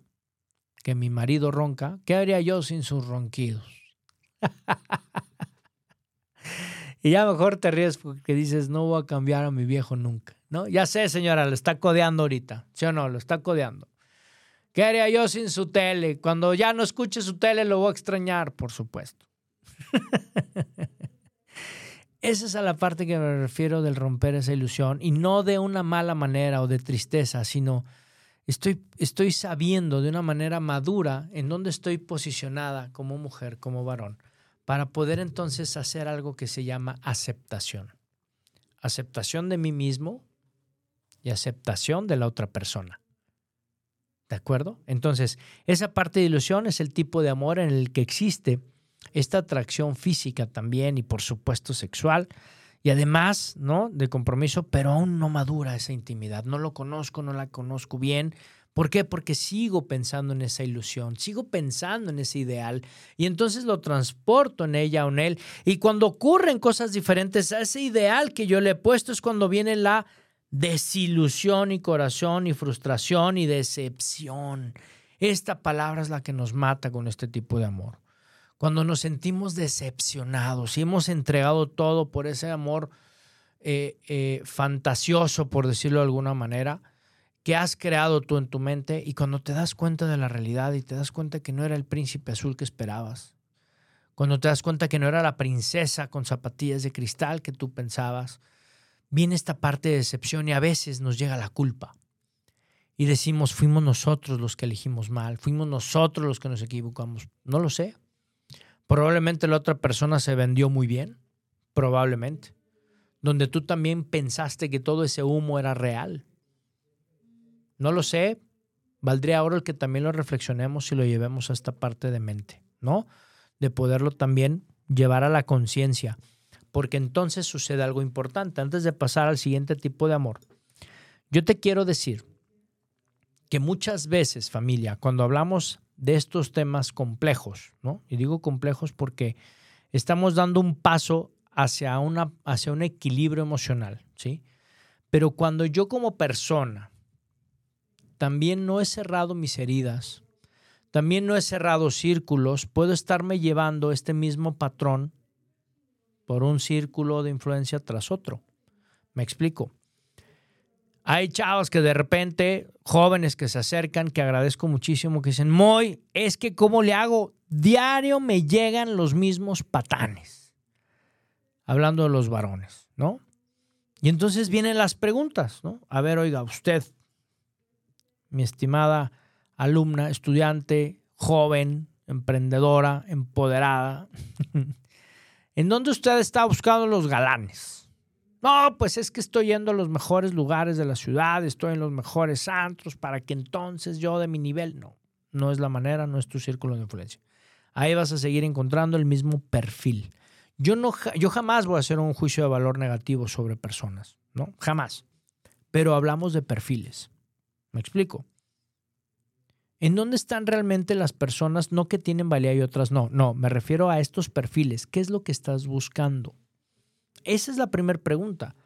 que mi marido ronca? ¿Qué haría yo sin sus ronquidos? *laughs* y ya mejor te ríes porque dices, no voy a cambiar a mi viejo nunca. Ya sé, señora, lo está codeando ahorita. ¿Sí o no? Lo está codeando. ¿Qué haría yo sin su tele? Cuando ya no escuche su tele lo voy a extrañar, por supuesto. *laughs* Esa es a la parte que me refiero del romper esa ilusión y no de una mala manera o de tristeza, sino estoy, estoy sabiendo de una manera madura en dónde estoy posicionada como mujer, como varón, para poder entonces hacer algo que se llama aceptación. Aceptación de mí mismo y aceptación de la otra persona. ¿De acuerdo? Entonces, esa parte de ilusión es el tipo de amor en el que existe esta atracción física también y por supuesto sexual y además, ¿no? De compromiso, pero aún no madura esa intimidad. No lo conozco, no la conozco bien. ¿Por qué? Porque sigo pensando en esa ilusión, sigo pensando en ese ideal y entonces lo transporto en ella o en él. Y cuando ocurren cosas diferentes a ese ideal que yo le he puesto es cuando viene la desilusión y corazón y frustración y decepción. Esta palabra es la que nos mata con este tipo de amor cuando nos sentimos decepcionados y hemos entregado todo por ese amor eh, eh, fantasioso, por decirlo de alguna manera, que has creado tú en tu mente y cuando te das cuenta de la realidad y te das cuenta que no era el príncipe azul que esperabas, cuando te das cuenta que no era la princesa con zapatillas de cristal que tú pensabas, viene esta parte de decepción y a veces nos llega la culpa. Y decimos, fuimos nosotros los que elegimos mal, fuimos nosotros los que nos equivocamos. No lo sé. Probablemente la otra persona se vendió muy bien, probablemente. Donde tú también pensaste que todo ese humo era real. No lo sé. Valdría ahora el que también lo reflexionemos y lo llevemos a esta parte de mente, ¿no? De poderlo también llevar a la conciencia. Porque entonces sucede algo importante. Antes de pasar al siguiente tipo de amor, yo te quiero decir que muchas veces, familia, cuando hablamos de estos temas complejos, ¿no? Y digo complejos porque estamos dando un paso hacia, una, hacia un equilibrio emocional, ¿sí? Pero cuando yo como persona también no he cerrado mis heridas, también no he cerrado círculos, puedo estarme llevando este mismo patrón por un círculo de influencia tras otro. Me explico. Hay chavos que de repente, jóvenes que se acercan, que agradezco muchísimo, que dicen, Moy, es que ¿cómo le hago? Diario me llegan los mismos patanes. Hablando de los varones, ¿no? Y entonces vienen las preguntas, ¿no? A ver, oiga, usted, mi estimada alumna, estudiante, joven, emprendedora, empoderada, *laughs* ¿en dónde usted está buscando los galanes? No, pues es que estoy yendo a los mejores lugares de la ciudad, estoy en los mejores antros para que entonces yo de mi nivel, no, no es la manera, no es tu círculo de influencia. Ahí vas a seguir encontrando el mismo perfil. Yo, no, yo jamás voy a hacer un juicio de valor negativo sobre personas, ¿no? Jamás. Pero hablamos de perfiles. ¿Me explico? ¿En dónde están realmente las personas, no que tienen valía y otras no? No, me refiero a estos perfiles. ¿Qué es lo que estás buscando? Esa es la primera pregunta.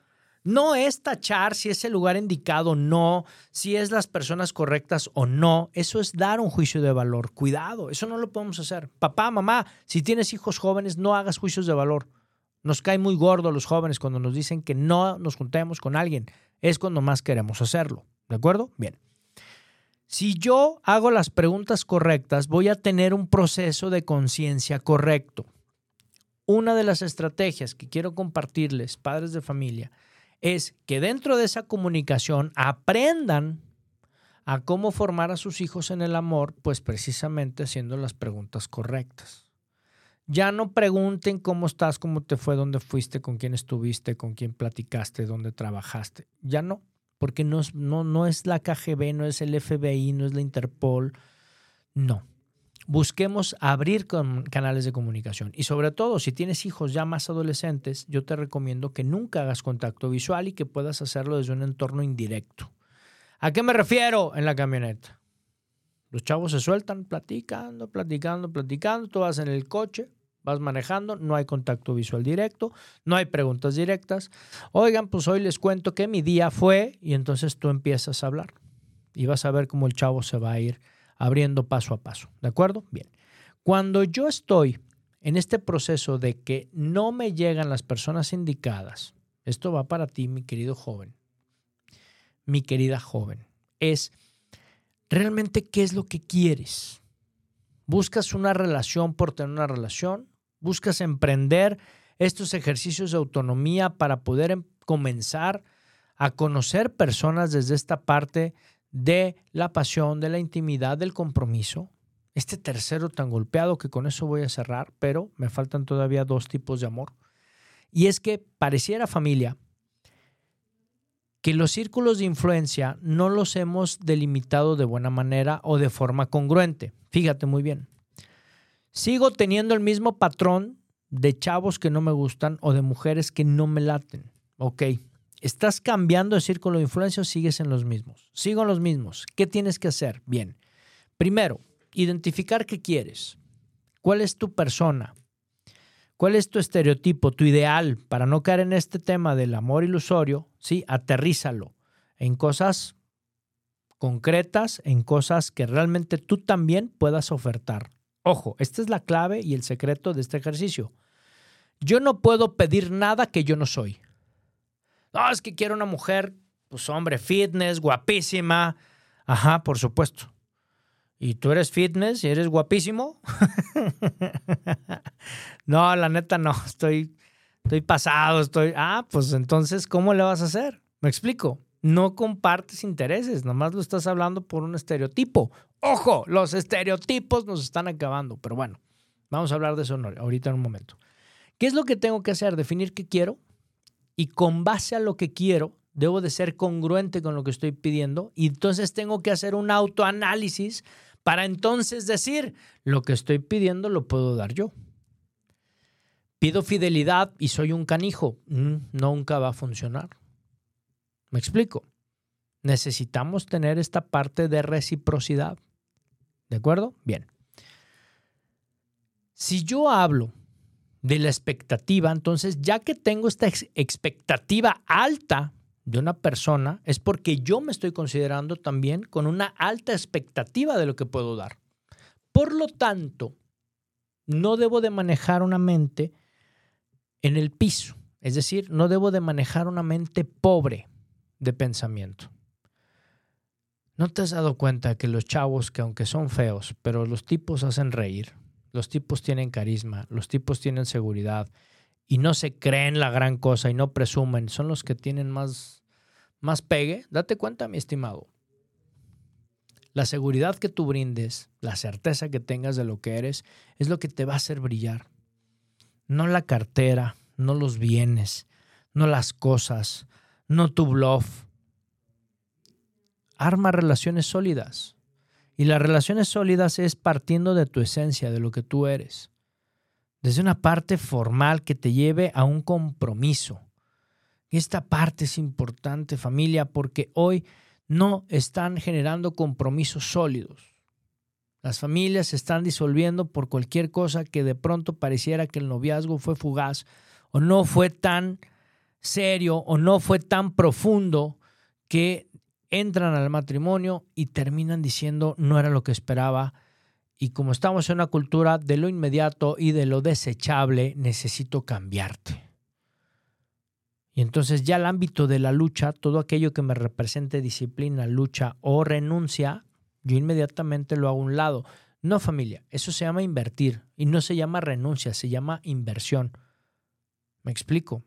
No es tachar si es el lugar indicado o no, si es las personas correctas o no. Eso es dar un juicio de valor. Cuidado, eso no lo podemos hacer. Papá, mamá, si tienes hijos jóvenes, no hagas juicios de valor. Nos cae muy gordo los jóvenes cuando nos dicen que no nos juntemos con alguien. Es cuando más queremos hacerlo. ¿De acuerdo? Bien. Si yo hago las preguntas correctas, voy a tener un proceso de conciencia correcto. Una de las estrategias que quiero compartirles, padres de familia, es que dentro de esa comunicación aprendan a cómo formar a sus hijos en el amor, pues precisamente haciendo las preguntas correctas. Ya no pregunten cómo estás, cómo te fue, dónde fuiste, con quién estuviste, con quién platicaste, dónde trabajaste. Ya no porque no es, no, es la KGB, no es el FBI, no es la Interpol. No. Busquemos abrir canales de comunicación. Y sobre todo, si tienes hijos ya más adolescentes, yo te recomiendo que nunca hagas contacto visual y que puedas hacerlo desde un entorno indirecto. ¿A qué me refiero en la camioneta? Los chavos se sueltan platicando, platicando, platicando. Tú vas en el coche, vas manejando, no hay contacto visual directo, no hay preguntas directas. Oigan, pues hoy les cuento que mi día fue y entonces tú empiezas a hablar y vas a ver cómo el chavo se va a ir abriendo paso a paso. ¿De acuerdo? Bien. Cuando yo estoy en este proceso de que no me llegan las personas indicadas, esto va para ti, mi querido joven, mi querida joven, es realmente qué es lo que quieres. ¿Buscas una relación por tener una relación? Buscas emprender estos ejercicios de autonomía para poder em, comenzar a conocer personas desde esta parte de la pasión, de la intimidad, del compromiso. Este tercero tan golpeado que con eso voy a cerrar, pero me faltan todavía dos tipos de amor. Y es que pareciera familia que los círculos de influencia no los hemos delimitado de buena manera o de forma congruente. Fíjate muy bien. Sigo teniendo el mismo patrón de chavos que no me gustan o de mujeres que no me laten. Ok. ¿Estás cambiando de círculo de influencia o sigues en los mismos? Sigo en los mismos. ¿Qué tienes que hacer? Bien. Primero, identificar qué quieres. ¿Cuál es tu persona? ¿Cuál es tu estereotipo, tu ideal? Para no caer en este tema del amor ilusorio, sí, aterrízalo en cosas concretas, en cosas que realmente tú también puedas ofertar. Ojo, esta es la clave y el secreto de este ejercicio. Yo no puedo pedir nada que yo no soy. No, es que quiero una mujer, pues hombre, fitness, guapísima. Ajá, por supuesto. ¿Y tú eres fitness y eres guapísimo? *laughs* no, la neta no, estoy, estoy pasado, estoy... Ah, pues entonces, ¿cómo le vas a hacer? ¿Me explico? No compartes intereses, nomás lo estás hablando por un estereotipo. Ojo, los estereotipos nos están acabando, pero bueno, vamos a hablar de eso ahorita en un momento. ¿Qué es lo que tengo que hacer? Definir qué quiero y con base a lo que quiero, debo de ser congruente con lo que estoy pidiendo y entonces tengo que hacer un autoanálisis para entonces decir, lo que estoy pidiendo lo puedo dar yo. Pido fidelidad y soy un canijo, mm, nunca va a funcionar. ¿Me explico? Necesitamos tener esta parte de reciprocidad. ¿De acuerdo? Bien. Si yo hablo de la expectativa, entonces ya que tengo esta expectativa alta de una persona, es porque yo me estoy considerando también con una alta expectativa de lo que puedo dar. Por lo tanto, no debo de manejar una mente en el piso, es decir, no debo de manejar una mente pobre de pensamiento. ¿No te has dado cuenta que los chavos, que aunque son feos, pero los tipos hacen reír, los tipos tienen carisma, los tipos tienen seguridad y no se creen la gran cosa y no presumen, son los que tienen más, más pegue? Date cuenta, mi estimado. La seguridad que tú brindes, la certeza que tengas de lo que eres, es lo que te va a hacer brillar. No la cartera, no los bienes, no las cosas, no tu bluff. Arma relaciones sólidas. Y las relaciones sólidas es partiendo de tu esencia, de lo que tú eres. Desde una parte formal que te lleve a un compromiso. Y esta parte es importante, familia, porque hoy no están generando compromisos sólidos. Las familias se están disolviendo por cualquier cosa que de pronto pareciera que el noviazgo fue fugaz o no fue tan serio o no fue tan profundo que entran al matrimonio y terminan diciendo no era lo que esperaba. Y como estamos en una cultura de lo inmediato y de lo desechable, necesito cambiarte. Y entonces ya el ámbito de la lucha, todo aquello que me represente disciplina, lucha o renuncia, yo inmediatamente lo hago a un lado. No familia, eso se llama invertir y no se llama renuncia, se llama inversión. ¿Me explico?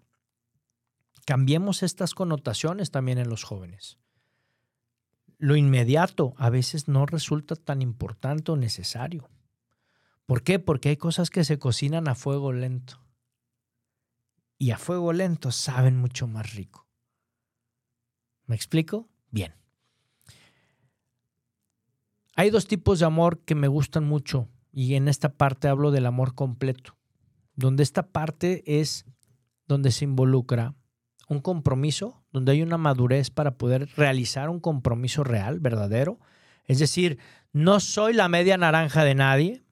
Cambiemos estas connotaciones también en los jóvenes. Lo inmediato a veces no resulta tan importante o necesario. ¿Por qué? Porque hay cosas que se cocinan a fuego lento. Y a fuego lento saben mucho más rico. ¿Me explico? Bien. Hay dos tipos de amor que me gustan mucho y en esta parte hablo del amor completo, donde esta parte es donde se involucra un compromiso, donde hay una madurez para poder realizar un compromiso real, verdadero. Es decir, no soy la media naranja de nadie,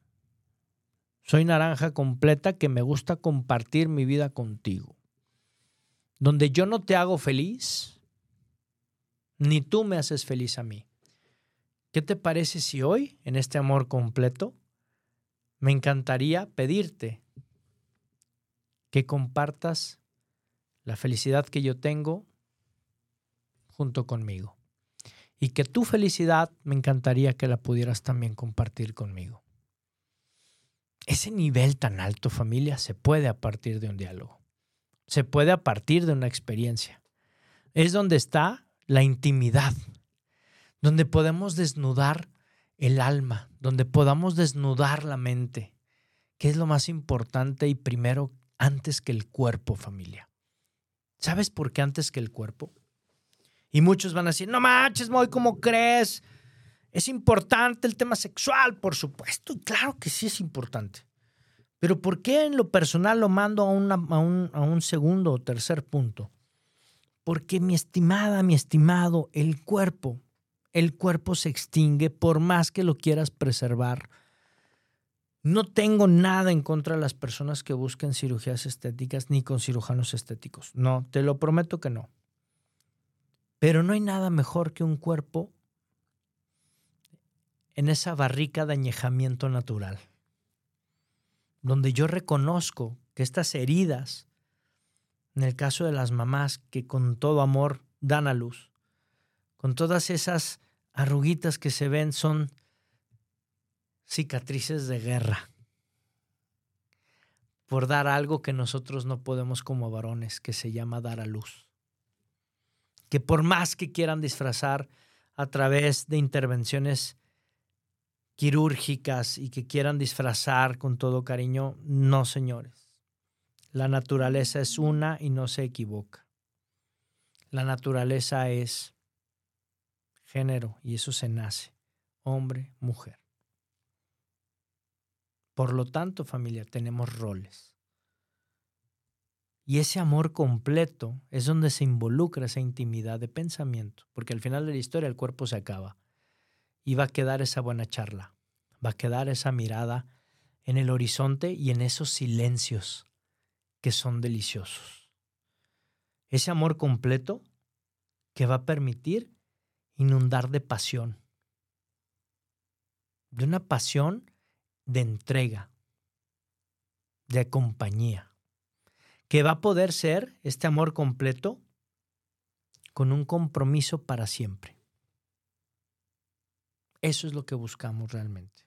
soy naranja completa que me gusta compartir mi vida contigo. Donde yo no te hago feliz, ni tú me haces feliz a mí. ¿Qué te parece si hoy, en este amor completo, me encantaría pedirte que compartas la felicidad que yo tengo junto conmigo. Y que tu felicidad me encantaría que la pudieras también compartir conmigo. Ese nivel tan alto, familia, se puede a partir de un diálogo. Se puede a partir de una experiencia. Es donde está la intimidad, donde podemos desnudar el alma, donde podamos desnudar la mente, que es lo más importante y primero antes que el cuerpo, familia. ¿Sabes por qué antes que el cuerpo? Y muchos van a decir, no manches, Moy, ¿cómo crees? Es importante el tema sexual, por supuesto, y claro que sí es importante. Pero ¿por qué en lo personal lo mando a, a, un, a un segundo o tercer punto? Porque mi estimada, mi estimado, el cuerpo, el cuerpo se extingue por más que lo quieras preservar no tengo nada en contra de las personas que busquen cirugías estéticas ni con cirujanos estéticos. No, te lo prometo que no. Pero no hay nada mejor que un cuerpo en esa barrica de añejamiento natural, donde yo reconozco que estas heridas, en el caso de las mamás que con todo amor dan a luz, con todas esas arruguitas que se ven, son cicatrices de guerra por dar algo que nosotros no podemos como varones, que se llama dar a luz. Que por más que quieran disfrazar a través de intervenciones quirúrgicas y que quieran disfrazar con todo cariño, no, señores. La naturaleza es una y no se equivoca. La naturaleza es género y eso se nace, hombre, mujer. Por lo tanto, familia, tenemos roles. Y ese amor completo es donde se involucra esa intimidad de pensamiento, porque al final de la historia el cuerpo se acaba y va a quedar esa buena charla, va a quedar esa mirada en el horizonte y en esos silencios que son deliciosos. Ese amor completo que va a permitir inundar de pasión, de una pasión de entrega, de compañía, que va a poder ser este amor completo con un compromiso para siempre. Eso es lo que buscamos realmente.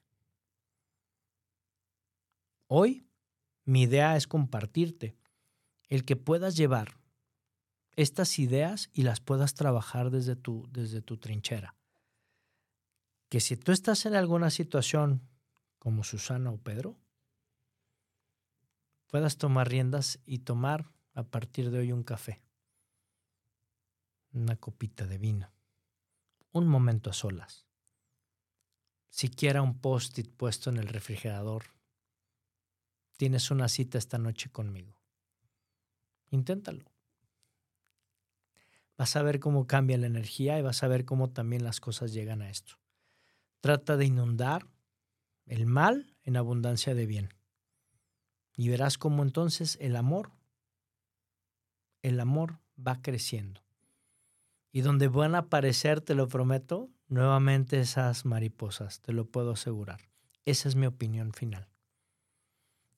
Hoy mi idea es compartirte el que puedas llevar estas ideas y las puedas trabajar desde tu, desde tu trinchera que si tú estás en alguna situación como Susana o Pedro, puedas tomar riendas y tomar a partir de hoy un café, una copita de vino, un momento a solas, siquiera un post-it puesto en el refrigerador. Tienes una cita esta noche conmigo. Inténtalo. Vas a ver cómo cambia la energía y vas a ver cómo también las cosas llegan a esto. Trata de inundar el mal en abundancia de bien. Y verás cómo entonces el amor, el amor va creciendo. Y donde van a aparecer, te lo prometo, nuevamente esas mariposas, te lo puedo asegurar. Esa es mi opinión final.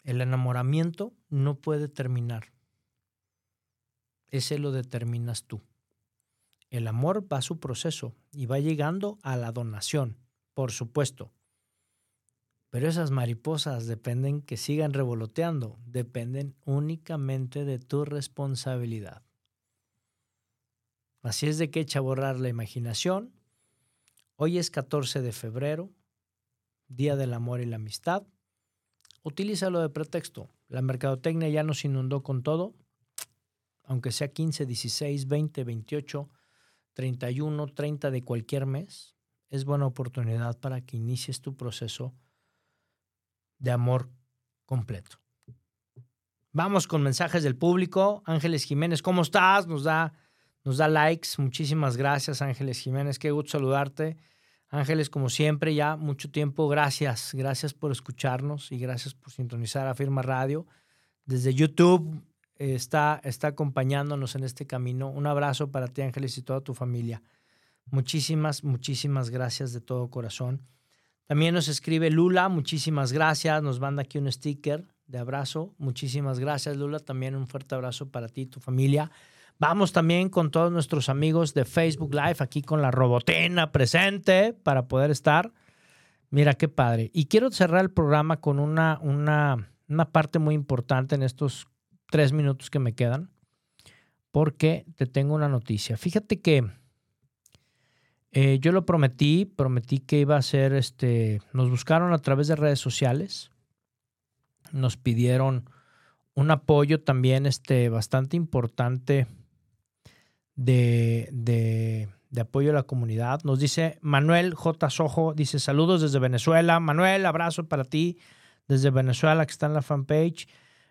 El enamoramiento no puede terminar. Ese lo determinas tú. El amor va a su proceso y va llegando a la donación, por supuesto. Pero esas mariposas dependen que sigan revoloteando, dependen únicamente de tu responsabilidad. Así es de que echa a borrar la imaginación. Hoy es 14 de febrero, Día del Amor y la Amistad. Utilízalo de pretexto. La mercadotecnia ya nos inundó con todo, aunque sea 15, 16, 20, 28, 31, 30 de cualquier mes. Es buena oportunidad para que inicies tu proceso de amor completo. Vamos con mensajes del público. Ángeles Jiménez, ¿cómo estás? Nos da, nos da likes. Muchísimas gracias, Ángeles Jiménez. Qué gusto saludarte. Ángeles, como siempre, ya mucho tiempo. Gracias. Gracias por escucharnos y gracias por sintonizar a Firma Radio. Desde YouTube eh, está, está acompañándonos en este camino. Un abrazo para ti, Ángeles, y toda tu familia. Muchísimas, muchísimas gracias de todo corazón. También nos escribe Lula, muchísimas gracias. Nos manda aquí un sticker de abrazo. Muchísimas gracias, Lula. También un fuerte abrazo para ti y tu familia. Vamos también con todos nuestros amigos de Facebook Live, aquí con la Robotena presente para poder estar. Mira qué padre. Y quiero cerrar el programa con una, una, una parte muy importante en estos tres minutos que me quedan, porque te tengo una noticia. Fíjate que eh, yo lo prometí, prometí que iba a ser, este, nos buscaron a través de redes sociales, nos pidieron un apoyo también este, bastante importante de, de, de, apoyo a la comunidad. Nos dice Manuel J. Sojo, dice saludos desde Venezuela. Manuel, abrazo para ti desde Venezuela que está en la fanpage.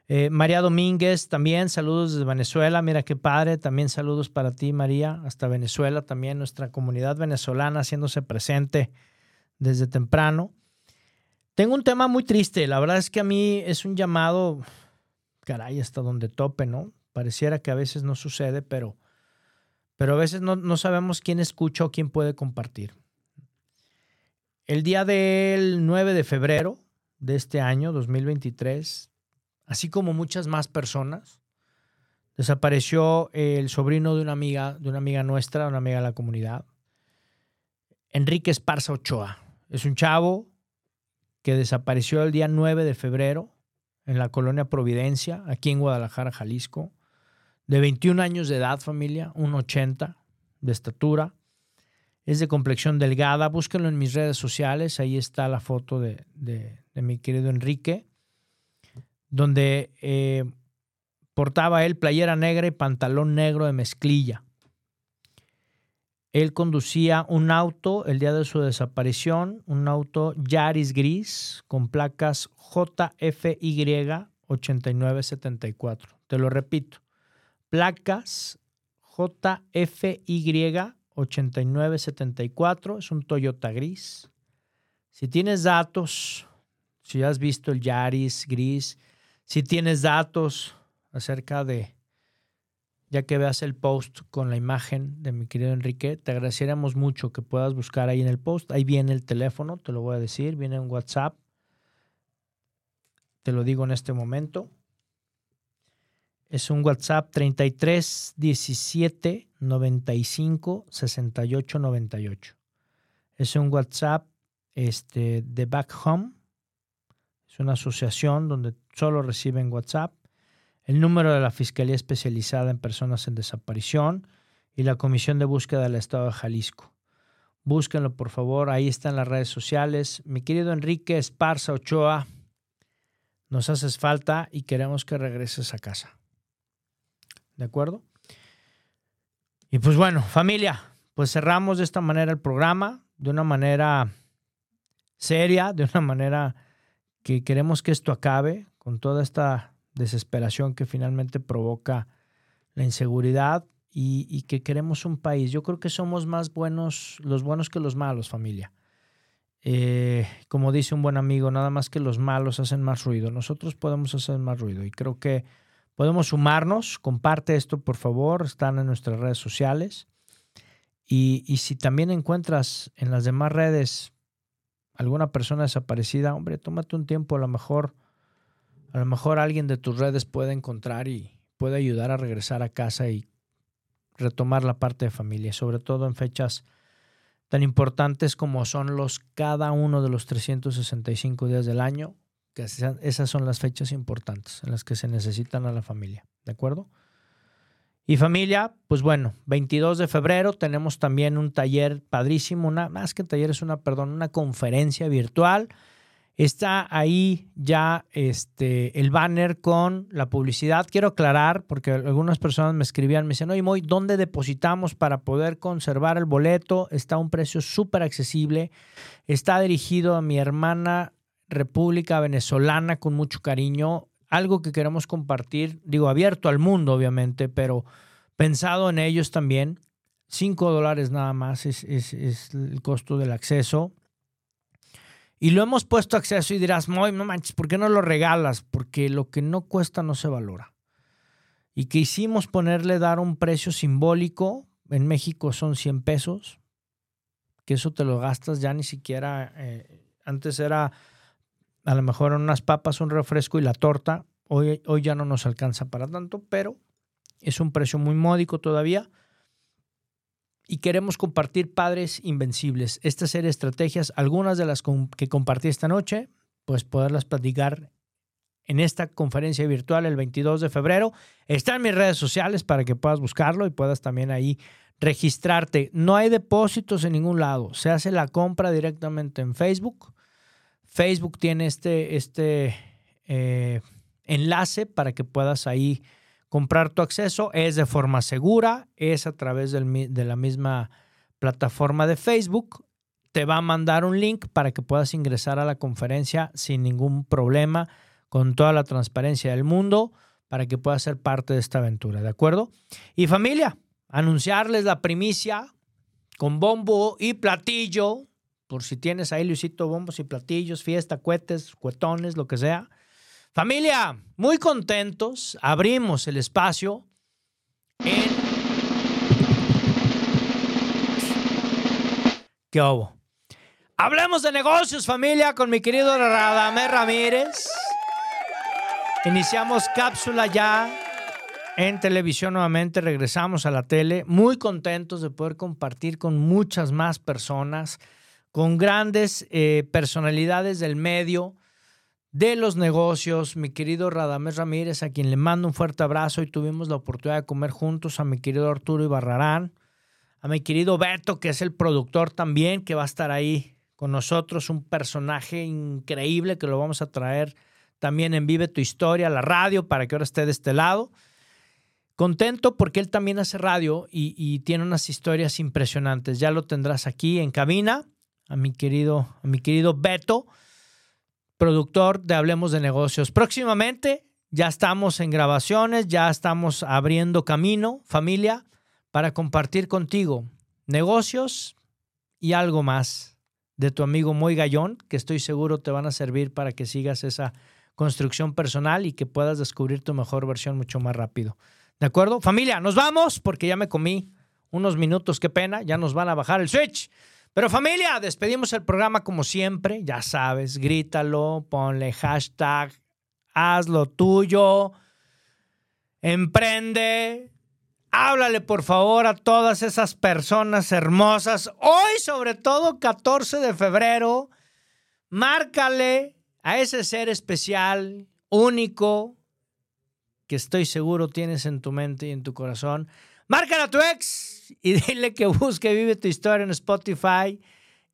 Eh, María Domínguez, también saludos desde Venezuela. Mira qué padre. También saludos para ti, María, hasta Venezuela. También nuestra comunidad venezolana haciéndose presente desde temprano. Tengo un tema muy triste. La verdad es que a mí es un llamado, caray, hasta donde tope, ¿no? Pareciera que a veces no sucede, pero, pero a veces no, no sabemos quién escucha o quién puede compartir. El día del 9 de febrero de este año, 2023, así como muchas más personas. Desapareció el sobrino de una amiga, de una amiga nuestra, una amiga de la comunidad, Enrique Esparza Ochoa. Es un chavo que desapareció el día 9 de febrero en la colonia Providencia, aquí en Guadalajara, Jalisco, de 21 años de edad, familia, 1,80 de estatura. Es de complexión delgada. Búsquenlo en mis redes sociales. Ahí está la foto de, de mi querido Enrique donde eh, portaba él playera negra y pantalón negro de mezclilla. Él conducía un auto el día de su desaparición, un auto Yaris gris con placas JFY 8974. Te lo repito, placas JFY 8974, es un Toyota gris. Si tienes datos, si has visto el Yaris gris, si tienes datos acerca de, ya que veas el post con la imagen de mi querido Enrique, te agradeceríamos mucho que puedas buscar ahí en el post. Ahí viene el teléfono, te lo voy a decir, viene un WhatsApp. Te lo digo en este momento. Es un WhatsApp 33 17 95 68 98. Es un WhatsApp este, de Back Home es una asociación donde solo reciben WhatsApp. El número de la Fiscalía Especializada en Personas en Desaparición y la Comisión de Búsqueda del Estado de Jalisco. Búsquenlo, por favor. Ahí están las redes sociales. Mi querido Enrique Esparza Ochoa, nos haces falta y queremos que regreses a casa. ¿De acuerdo? Y pues bueno, familia, pues cerramos de esta manera el programa, de una manera seria, de una manera que queremos que esto acabe, con toda esta desesperación que finalmente provoca la inseguridad y, que queremos un país. Yo creo que somos más buenos, los buenos que los malos, familia. Eh, como dice un buen amigo, nada más que los malos hacen más ruido. Nosotros podemos hacer más ruido y creo que podemos sumarnos. Comparte esto, por favor. Están en nuestras redes sociales. Y, y si también encuentras en las demás redes alguna persona desaparecida, hombre, tómate un tiempo, a lo mejor, a lo mejor alguien de tus redes puede encontrar y puede ayudar a regresar a casa y retomar la parte de familia, sobre todo en fechas tan importantes como son los cada uno de los 365 días del año, que esas son las fechas importantes en las que se necesitan a la familia, ¿de acuerdo? Y familia, pues bueno, 22 de febrero tenemos también un taller padrísimo, una más que taller es una, perdón, una conferencia virtual Está ahí ya este, el banner con la publicidad. Quiero aclarar, porque algunas personas me escribían, me decían, oye, Moy, ¿dónde depositamos para poder conservar el boleto? Está a un precio súper accesible. Está dirigido a mi hermana República Venezolana con mucho cariño. Algo que queremos compartir, digo, abierto al mundo, obviamente, pero pensado en ellos también. Cinco dólares nada más es, es el costo del acceso y lo hemos puesto acceso y dirás, no manches, ¿por qué no lo regalas? Porque lo que no cuesta no se valora. Y que hicimos ponerle dar un precio simbólico, en México son 100 pesos, que eso te lo gastas ya ni siquiera, eh, antes era a lo mejor unas papas, un refresco y la torta, hoy, hoy ya no nos alcanza para tanto, pero es un precio muy módico todavía y queremos compartir Padres Invencibles. Esta serie de estrategias, algunas de las que compartí esta noche, pues poderlas platicar en esta conferencia virtual el 22 de febrero. Está en mis redes sociales para que puedas buscarlo y puedas también ahí registrarte. No hay depósitos en ningún lado. Se hace la compra directamente en Facebook. Facebook tiene este, este eh, enlace para que puedas ahí comprar tu acceso. Es de forma segura, es a través de la misma plataforma de Facebook. Te va a mandar un link para que puedas ingresar a la conferencia sin ningún problema, con toda la transparencia del mundo, para que puedas ser parte de esta aventura, ¿de acuerdo? Y familia, anunciarles la primicia con bombo y platillo, por si tienes ahí, Luisito, bombos y platillos, fiesta, cohetes, cuetones, lo que sea Familia, muy contentos. Abrimos el espacio en... ¿Qué hubo? Hablemos de negocios, familia, con mi querido Radamé Ramírez. Iniciamos cápsula ya en televisión nuevamente, regresamos a la tele, muy contentos de poder compartir con muchas más personas, con grandes eh, personalidades del medio, de los negocios, mi querido Radamés Ramírez, a quien le mando un fuerte abrazo y tuvimos la oportunidad de comer juntos, a mi querido Arturo Ibarrarán, a mi querido Beto, que es el productor también, que va a estar ahí con nosotros, un personaje increíble que lo vamos a traer también en Vive tu Historia, la radio, para que ahora esté de este lado. Contento porque él también hace radio y, y tiene unas historias impresionantes. Ya lo tendrás aquí en cabina, a mi querido, a mi querido Beto productor de Hablemos de Negocios. Próximamente ya estamos en grabaciones, ya estamos abriendo camino, familia, para compartir contigo negocios y algo más de tu amigo Moy Gallón, que estoy seguro te van a servir para que sigas esa construcción personal y que puedas descubrir tu mejor versión mucho más rápido. ¿De acuerdo? Familia, nos vamos porque ya me comí unos minutos, qué pena, ya nos van a bajar el switch. Pero familia, despedimos el programa como siempre, ya sabes, grítalo, ponle hashtag, haz lo tuyo, emprende, háblale por favor a todas esas personas hermosas. Hoy, sobre todo 14 de febrero, márcale a ese ser especial, único, que estoy seguro tienes en tu mente y en tu corazón. Márcale a tu ex y *laughs* dile que busque Vive tu historia en Spotify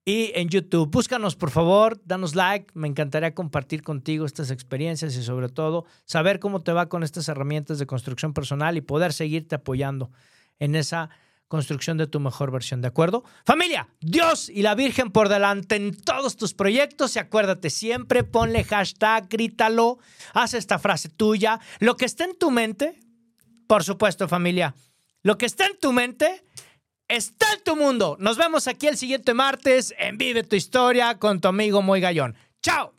y en YouTube. Búscanos, por favor, danos like. Me encantaría compartir contigo estas experiencias y sobre todo saber cómo te va con estas herramientas de construcción personal y poder seguirte apoyando en esa construcción de tu mejor versión, ¿de acuerdo? Familia, Dios y la Virgen por delante en todos tus proyectos y acuérdate siempre, ponle hashtag, grítalo, haz esta frase tuya. Lo que está en tu mente, por supuesto familia, lo que está en tu mente está en tu mundo. Nos vemos aquí el siguiente martes en Vive tu Historia con tu amigo Muy Gallón. ¡Chao!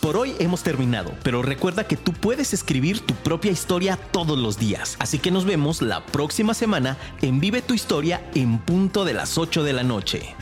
Por hoy hemos terminado, pero recuerda que tú puedes escribir tu propia historia todos los días. Así que nos vemos la próxima semana en Vive tu Historia en punto de las 8 de la noche.